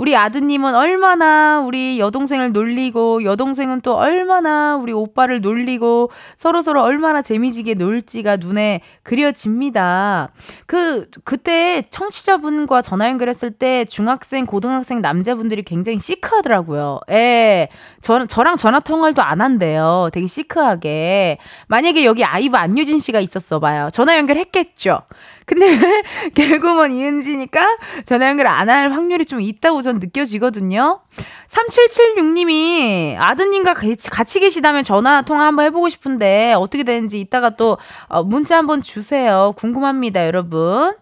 우리 아드님은 얼마나 우리 여동생을 놀리고, 여동생은 또 얼마나 우리 오빠를 놀리고, 서로서로 얼마나 재미지게 놀지가 눈에 그려집니다. 그, 그때 청취자분과 전화 연결했을 때 중학생, 고등학생 남자분들이 굉장히 시크하더라고요. 예. 저, 저랑 전화 통화도 안 한대요. 되게 시크하게. 만약에 여기 아이브 안유진 씨가 있었어 봐요. 전화 연결했겠죠. 근데 결국은 이은지니까 전화 연결 안 할 확률이 좀 있다고 전 느껴지거든요. 3776님이 아드님과 같이, 같이 계시다면 전화 통화 한번 해보고 싶은데 어떻게 되는지 이따가 또 어, 문자 한번 주세요. 궁금합니다, 여러분.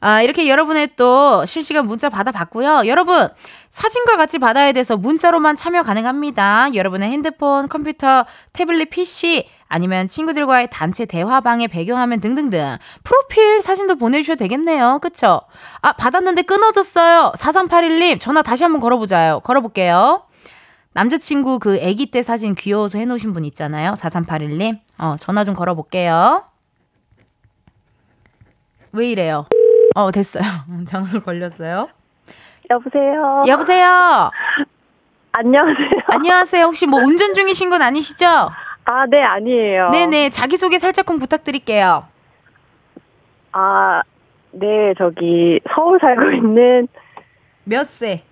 아, 이렇게 여러분의 또 실시간 문자 받아봤고요. 여러분, 사진과 같이 받아야 돼서 문자로만 참여 가능합니다. 여러분의 핸드폰, 컴퓨터, 태블릿 PC, 아니면 친구들과의 단체 대화방의 배경화면 등등등 프로필 사진도 보내주셔도 되겠네요. 그쵸? 아, 받았는데 끊어졌어요. 4381님, 전화 다시 한번 걸어보자요. 걸어볼게요. 남자친구 그 아기 때 사진 귀여워서 해놓으신 분 있잖아요. 4381님. 어, 전화 좀 걸어볼게요. 왜 이래요? 어, 됐어요. 전화 걸렸어요. 여보세요. 여보세요. 안녕하세요. 안녕하세요. 혹시 뭐 운전 중이신 건 아니시죠? 아, 네, 아니에요. 네네. 자기소개 살짝 좀 부탁드릴게요. 아, 네, 저기, 서울 살고 있는. 몇 세?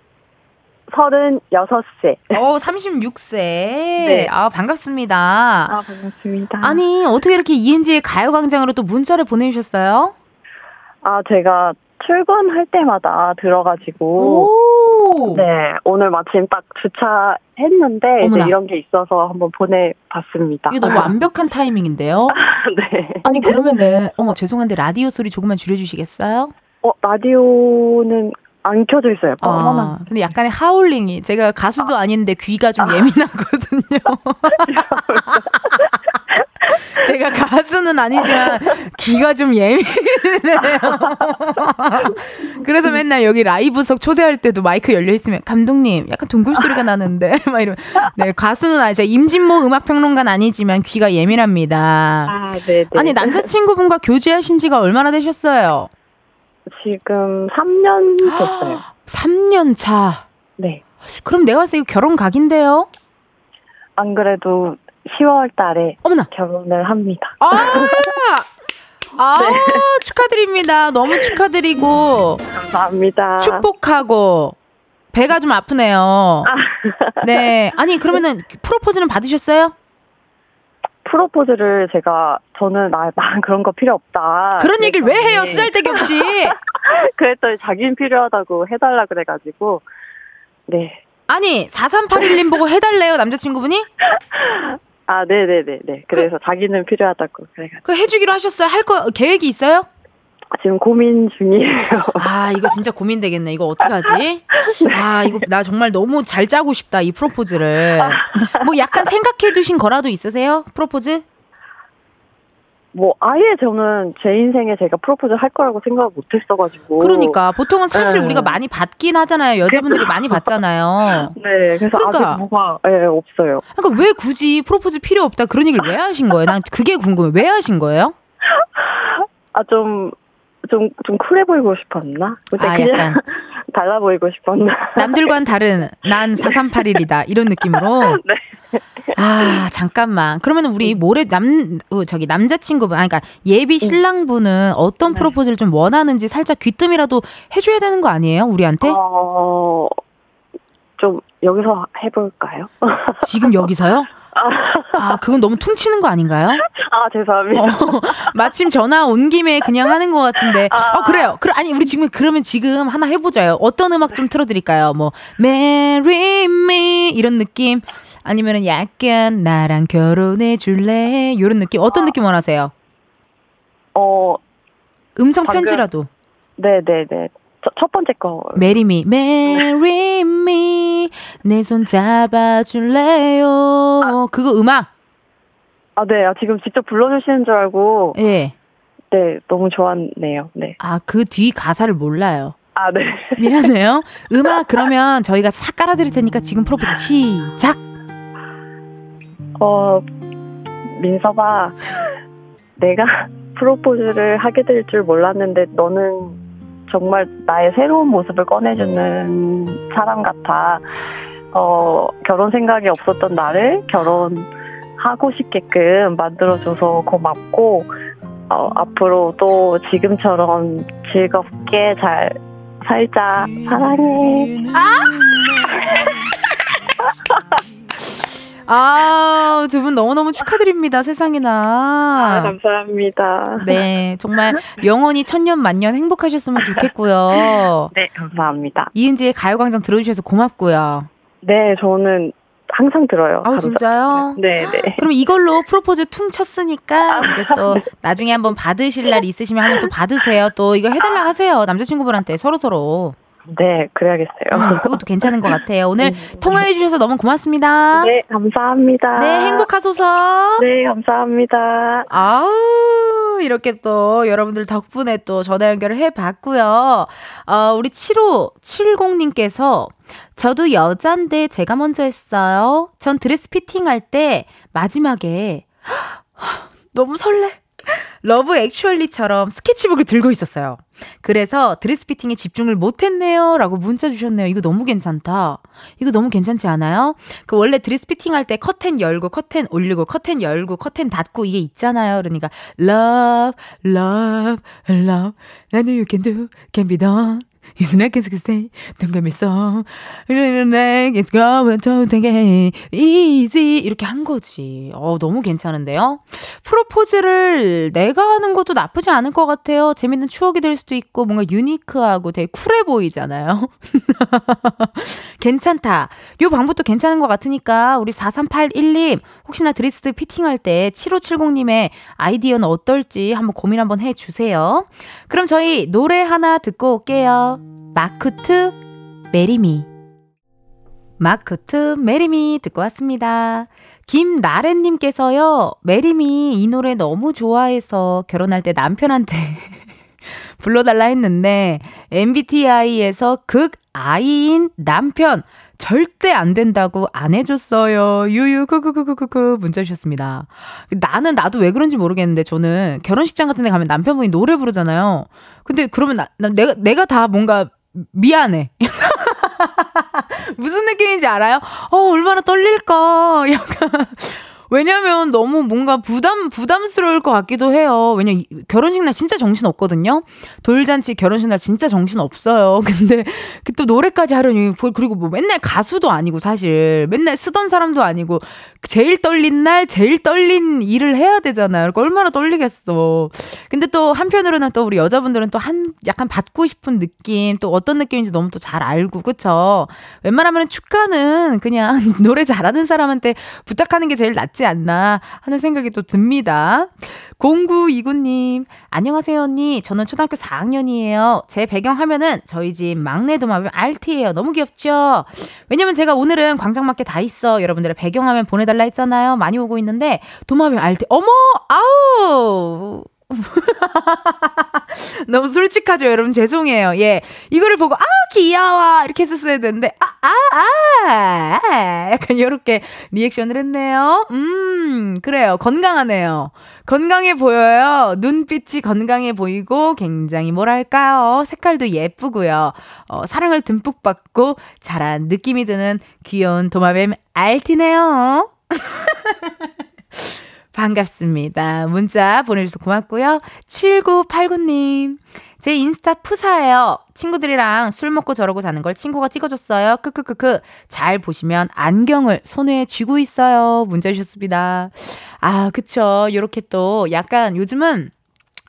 36세. 어, 36세. 네. 아, 반갑습니다. 아, 반갑습니다. 아니, 어떻게 이렇게 ENG의 가요광장으로 또 문자를 보내주셨어요? 아, 제가 출근할 때마다 들어가지고 네 오늘 마침 딱 주차했는데 이제 이런 게 있어서 한번 보내봤습니다. 이거 너무 완벽한 타이밍인데요. 네. 아니 그러면은 어머 죄송한데 라디오 소리 조금만 줄여주시겠어요? 어 라디오는 안 켜져 있어요. 아, 근데 약간의 하울링이 제가 가수도 아. 닌데 귀가 좀 아. 예민하거든요. 제가 가수는 아니지만 귀가 좀 예민해요. 그래서 맨날 여기 라이브석 초대할 때도 마이크 열려 있으면 감독님 약간 동굴 소리가 나는데 막 이러면 네 가수는 아니죠 임진모 음악 평론가는 아니지만 귀가 예민합니다. 아, 네. 아니 남자친구분과 교제하신 지가 얼마나 되셨어요? 지금 3년 됐어요. 3년 차. 네. 그럼 내가 봤을 때 결혼 각인데요? 안 그래도 10월 달에 어머나. 결혼을 합니다. 아! 아, 네. 축하드립니다. 너무 축하드리고. 감사합니다. 축복하고. 배가 좀 아프네요. 아. 네. 아니, 그러면은 프로포즈는 받으셨어요? 프로포즈를 제가 저는 나, 나 그런 거 필요 없다. 그런 얘기를 왜 해요? 쓰잘데기 없이. 그랬더니 자기는 필요하다고 해달라 그래가지고 네. 아니 4381님 보고 해달래요 남자친구분이? 아 네네네네. 네. 그래서 그, 자기는 필요하다고 그래가지고. 그 해주기로 하셨어요? 할 거 계획이 있어요? 지금 고민 중이에요. 아, 이거 진짜 고민되겠네. 이거 어떡하지? 아, 이거 나 정말 너무 잘 짜고 싶다, 이 프로포즈를. 뭐 약간 생각해 두신 거라도 있으세요? 프로포즈? 뭐 아예 저는 제 인생에 제가 프로포즈 할 거라고 생각을 못 했어가지고. 그러니까 보통은 사실 네. 우리가 많이 받긴 하잖아요. 여자분들이 그렇죠. 많이 받잖아요. 네, 그래서 그러니까. 아직 뭐가 예, 네, 없어요. 그러니까 왜 굳이 프로포즈 필요 없다 그런 얘기를 왜 하신 거예요? 난 그게 궁금해. 왜 하신 거예요? 아좀 좀, 좀 쿨해 보이고 싶었나? 아, 약간. 달라 보이고 싶었나? 남들과는 다른, 난 4381이다. 이런 느낌으로? 네. 아, 잠깐만. 그러면 우리 모레 남, 어, 저기 남자친구분, 아, 그러니까 예비 신랑분은 어떤 네. 프로포즈를 좀 원하는지 살짝 귀뜸이라도 해줘야 되는 거 아니에요? 우리한테? 어, 좀 여기서 해볼까요? 지금 여기서요? 아, 그건 너무 퉁치는 거 아닌가요? 아, 죄송합니다. 어, 마침 전화 온 김에 그냥 하는 것 같은데. 아. 어, 그래요. 그럼, 아니, 우리 지금, 그러면 지금 하나 해보자요. 어떤 음악 좀 틀어드릴까요? 뭐, Marry me. 이런 느낌. 아니면은 약간 나랑 결혼해 줄래? 이런 느낌. 어떤 아. 느낌 원하세요? 어, 음성 편지라도. 네네네. 저, 첫 번째 거. Marry me, Marry me, 내손 잡아줄래요? 아, 그거 음악? 아, 네. 아, 지금 직접 불러주시는 줄 알고. 예. 네, 너무 좋았네요. 네. 아, 그 뒤 가사를 몰라요. 아, 네. 미안해요. 음악 그러면 저희가 싹 깔아드릴 테니까 지금 프로포즈 시작! 어, 민서봐. 내가 프로포즈를 하게 될 줄 몰랐는데 너는 정말 나의 새로운 모습을 꺼내주는 사람 같아. 어, 결혼 생각이 없었던 나를 결혼하고 싶게끔 만들어줘서 고맙고, 어, 앞으로 또 지금처럼 즐겁게 잘 살자. 사랑해. 아! 아, 두 분 너무너무 축하드립니다. 세상에나. 아, 감사합니다. 네, 정말 영원히 천년 만년 행복하셨으면 좋겠고요. 네, 감사합니다. 이은지의 가요광장 들어주셔서 고맙고요. 네, 저는 항상 들어요. 아, 진짜요? 네, 네. 그럼 이걸로 프로포즈 퉁 쳤으니까 이제 또 나중에 한번 받으실 날 있으시면 한번 또 받으세요. 또 이거 해달라 하세요. 남자친구분한테 서로 서로. 네, 그래야겠어요. 음, 그것도 괜찮은 것 같아요. 오늘 음, 통화해 주셔서 너무 고맙습니다. 네, 감사합니다. 네, 행복하소서. 네, 감사합니다. 아우, 이렇게 또 여러분들 덕분에 또 전화 연결을 해 봤고요. 어, 우리 7570님께서 저도 여잔데 제가 먼저 했어요. 전 드레스 피팅할 때 마지막에 너무 설레. 러브 액츄얼리처럼 스케치북을 들고 있었어요. 그래서 드레스 피팅에 집중을 못했네요. 라고 문자 주셨네요. 이거 너무 괜찮다. 이거 너무 괜찮지 않아요? 그 원래 드레스 피팅 할 때 커튼 열고, 커튼 올리고, 커튼 열고, 커튼 닫고 이게 있잖아요. 그러니까, love, love, love, 나는 you can do, can be done. It's not gonna say, don't get me so. It's going to take easy. 이렇게 한 거지. 어, 너무 괜찮은데요? 프로포즈를 내가 하는 것도 나쁘지 않을 것 같아요. 재밌는 추억이 될 수도 있고, 뭔가 유니크하고 되게 쿨해 보이잖아요. 괜찮다. 요 방법도 괜찮은 것 같으니까, 우리 4381님, 혹시나 드레스 피팅할 때 7570님의 아이디어는 어떨지 한번 고민 한번 해 주세요. 그럼 저희 노래 하나 듣고 올게요. 마크툽 Marry Me 마크툽 Marry Me 듣고 왔습니다. 김나래님께서요, Marry Me 이 노래 너무 좋아해서 결혼할 때 남편한테 불러달라 했는데, MBTI에서 극 I인 남편, 절대 안 된다고 안 해줬어요. 유유, 크크크크크크 문자 주셨습니다. 나는 나도 왜 그런지 모르겠는데, 저는 결혼식장 같은 데 가면 남편분이 노래 부르잖아요. 근데 그러면 나, 나 내가, 내가 다 뭔가 미안해. 무슨 느낌인지 알아요? 어, 얼마나 떨릴까. 약간. 왜냐면 너무 뭔가 부담, 부담스러울 것 같기도 해요. 왜냐, 결혼식 날 진짜 정신 없거든요? 돌잔치 결혼식 날 진짜 정신 없어요. 근데 그또 노래까지 하려니, 그리고 뭐 맨날 가수도 아니고 사실. 맨날 쓰던 사람도 아니고, 제일 떨린 날, 제일 떨린 일을 해야 되잖아요. 그러니까 얼마나 떨리겠어. 근데 또 한편으로는 또 우리 여자분들은 또 한, 약간 받고 싶은 느낌, 또 어떤 느낌인지 너무 또 잘 알고, 그쵸? 웬만하면 축가는 그냥 노래 잘하는 사람한테 부탁하는 게 제일 낫지 않나 하는 생각이 또 듭니다. 0929님, 안녕하세요, 언니. 저는 초등학교 4학년이에요. 제 배경 화면은 저희 집 막내 도마뱀 알티예요. 너무 귀엽죠? 왜냐면 제가 오늘은 광장마켓 다 있어. 여러분들의 배경 화면 보내달라 했잖아요. 많이 오고 있는데, 도마뱀 알티, 어머! 아우! 너무 솔직하죠, 여러분. 죄송해요. 예. 이거를 보고, 아, 귀여워. 이렇게 했었어야 되는데, 아, 아, 아. 아. 약간 이렇게 리액션을 했네요. 음, 그래요. 건강하네요. 건강해 보여요. 눈빛이 건강해 보이고, 굉장히 뭐랄까요. 색깔도 예쁘고요. 어, 사랑을 듬뿍 받고, 자란 느낌이 드는 귀여운 도마뱀 알티네요. 반갑습니다. 문자 보내주셔서 고맙고요. 7989님. 제 인스타 푸사예요. 친구들이랑 술 먹고 저러고 자는 걸 친구가 찍어줬어요. 크크크크. 잘 보시면 안경을 손에 쥐고 있어요. 문자 주셨습니다. 아, 그쵸. 요렇게 또 약간 요즘은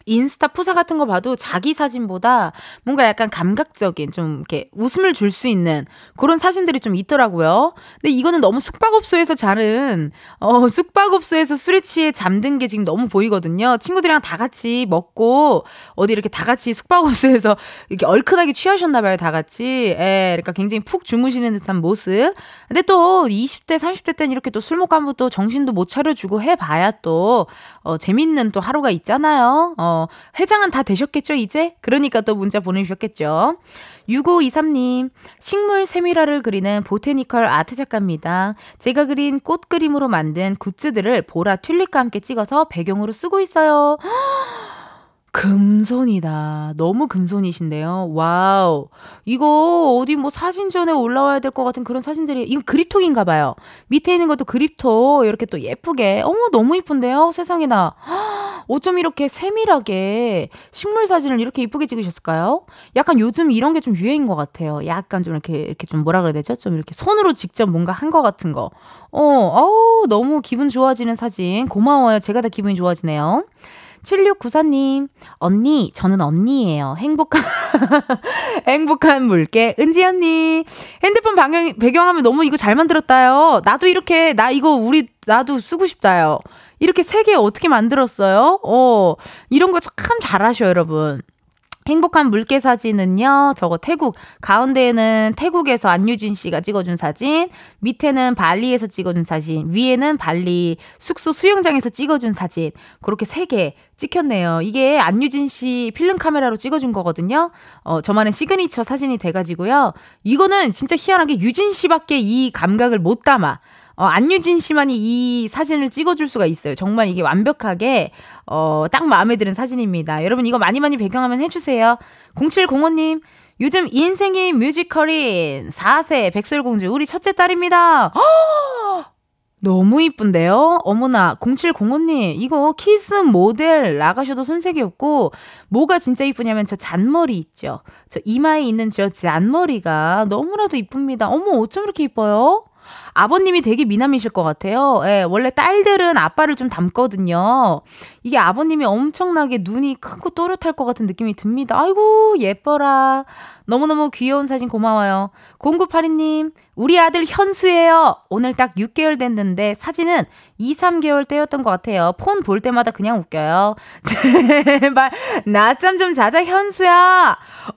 인스타 푸사 같은 거 봐도 자기 사진보다 뭔가 약간 감각적인 좀 이렇게 웃음을 줄 수 있는 그런 사진들이 좀 있더라고요. 근데 이거는 너무 숙박업소에서 자는 어 숙박업소에서 술에 취해 잠든 게 지금 너무 보이거든요. 친구들이랑 다 같이 먹고 어디 이렇게 다 같이 숙박업소에서 이렇게 얼큰하게 취하셨나 봐요, 다 같이. 예. 그러니까 굉장히 푹 주무시는 듯한 모습. 근데 또 20대, 30대 때는 이렇게 또 술 먹고 하면 또 정신도 못 차려주고 해 봐야 또 어, 재밌는 또 하루가 있잖아요. 어, 회장은 다 되셨겠죠, 이제? 그러니까 또 문자 보내주셨겠죠. 6523님, 식물 세밀화를 그리는 botanical art 작가입니다. 제가 그린 꽃 그림으로 만든 굿즈들을 보라 튤립과 함께 찍어서 배경으로 쓰고 있어요. 금손이다. 너무 금손이신데요. wow. 이거 어디 뭐 사진전에 올라와야 될 것 같은 그런 사진들이, 이거 그립톡인가 봐요. 밑에 있는 것도 그립톡. 이렇게 또 예쁘게. 어머, 너무 이쁜데요? 세상에나. 어쩜 이렇게 세밀하게 식물 사진을 이렇게 이쁘게 찍으셨을까요? 약간 요즘 이런 게 좀 유행인 것 같아요. 약간 좀 이렇게, 이렇게 좀 뭐라 그래야 되죠? 좀 이렇게 손으로 직접 뭔가 한 것 같은 거. 어, 어우, 너무 기분 좋아지는 사진. 고마워요. 제가 다 기분이 좋아지네요. 7694님, 언니, 저는 언니예요. 행복한, 행복한 물개, 은지 언니. 핸드폰 방향, 배경화면 너무 이거 잘 만들었다요. 나도 이렇게, 나 이거 우리, 나도 쓰고 싶다요. 이렇게 세 개 어떻게 만들었어요? 어, 이런 거 참 잘하셔, 여러분. 행복한 물개 사진은요, 저거 태국, 가운데에는 태국에서 안유진 씨가 찍어준 사진, 밑에는 발리에서 찍어준 사진, 위에는 발리 숙소 수영장에서 찍어준 사진, 그렇게 세 개 찍혔네요. 이게 안유진 씨 필름 카메라로 찍어준 거거든요. 어, 저만의 시그니처 사진이 돼가지고요. 이거는 진짜 희한하게 유진 씨밖에 이 감각을 못 담아. 어, 안유진 씨만이 이 사진을 찍어줄 수가 있어요. 정말 이게 완벽하게, 어, 딱 마음에 드는 사진입니다. 여러분 이거 많이 많이 배경화면 해주세요. 0705님, 요즘 인생이 뮤지컬인 4세 백설공주 우리 첫째 딸입니다. 허! 너무 이쁜데요? 어머나, 0705님, 이거 kids 모델 나가셔도 손색이 없고, 뭐가 진짜 이쁘냐면 저 잔머리 있죠? 저 이마에 있는 저 잔머리가 너무나도 이쁩니다. 어머, 어쩜 이렇게 이뻐요? 아버님이 되게 미남이실 것 같아요. 예, 원래 딸들은 아빠를 좀 닮거든요. 이게 아버님이 엄청나게 눈이 크고 또렷할 것 같은 느낌이 듭니다. 아이고, 예뻐라. 너무너무 귀여운 사진 고마워요. 0982님, 우리 아들 현수예요. 오늘 딱 6개월 됐는데 사진은 2, 3개월 때였던 것 같아요. 폰 볼 때마다 그냥 웃겨요. 제발, 낮잠 좀 자자, 현수야.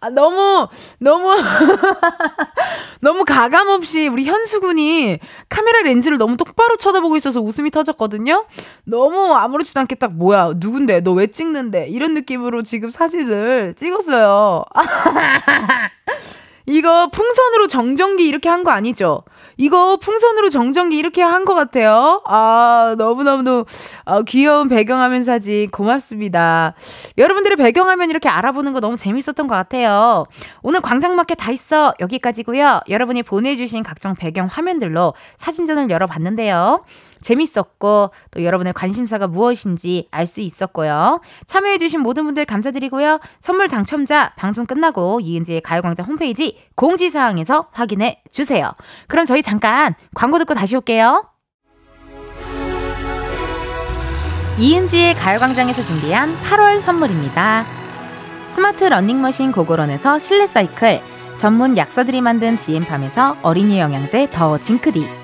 아, 너무, 너무, 너무 가감 없이 우리 현수 군이 카메라 렌즈를 너무 똑바로 쳐다보고 있어서 웃음이 터졌거든요? 너무 아무렇지도 않게 딱 뭐야, 누군데, 너 왜 찍는데? 이런 느낌으로 지금 사진을 찍었어요. 이거 풍선으로 정전기 이렇게 한 거 아니죠? 이거 풍선으로 정전기 이렇게 한 것 같아요. 아, 너무너무 어, 귀여운 배경화면 사진 고맙습니다. 여러분들의 배경화면 이렇게 알아보는 거 너무 재밌었던 것 같아요. 오늘 광장마켓 다 있어. 여기까지고요. 여러분이 보내주신 각종 배경 화면들로 사진전을 열어봤는데요. 재밌었고 또 여러분의 관심사가 무엇인지 알 수 있었고요. 참여해주신 모든 분들 감사드리고요. 선물 당첨자 방송 끝나고 이은지의 가요광장 홈페이지 공지사항에서 확인해 주세요. 그럼 저희 잠깐 광고 듣고 다시 올게요. 이은지의 가요광장에서 준비한 8월 선물입니다. 스마트 러닝머신 고고런에서 실내 사이클, 전문 약사들이 만든 지엠팜에서 어린이 영양제 더 징크디,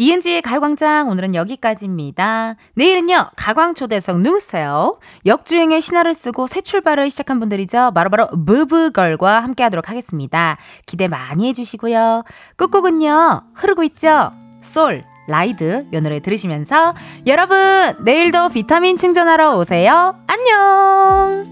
이은지의 가요광장 오늘은 여기까지입니다. 내일은요 가광초대석 누구세요? 역주행의 신화를 쓰고 새 출발을 시작한 분들이죠. 바로바로 부브걸과 함께하도록 하겠습니다. 기대 많이 해주시고요. 끝곡은요 흐르고 있죠. 솔 라이드 요 노래 들으시면서 여러분 내일도 비타민 충전하러 오세요. 안녕.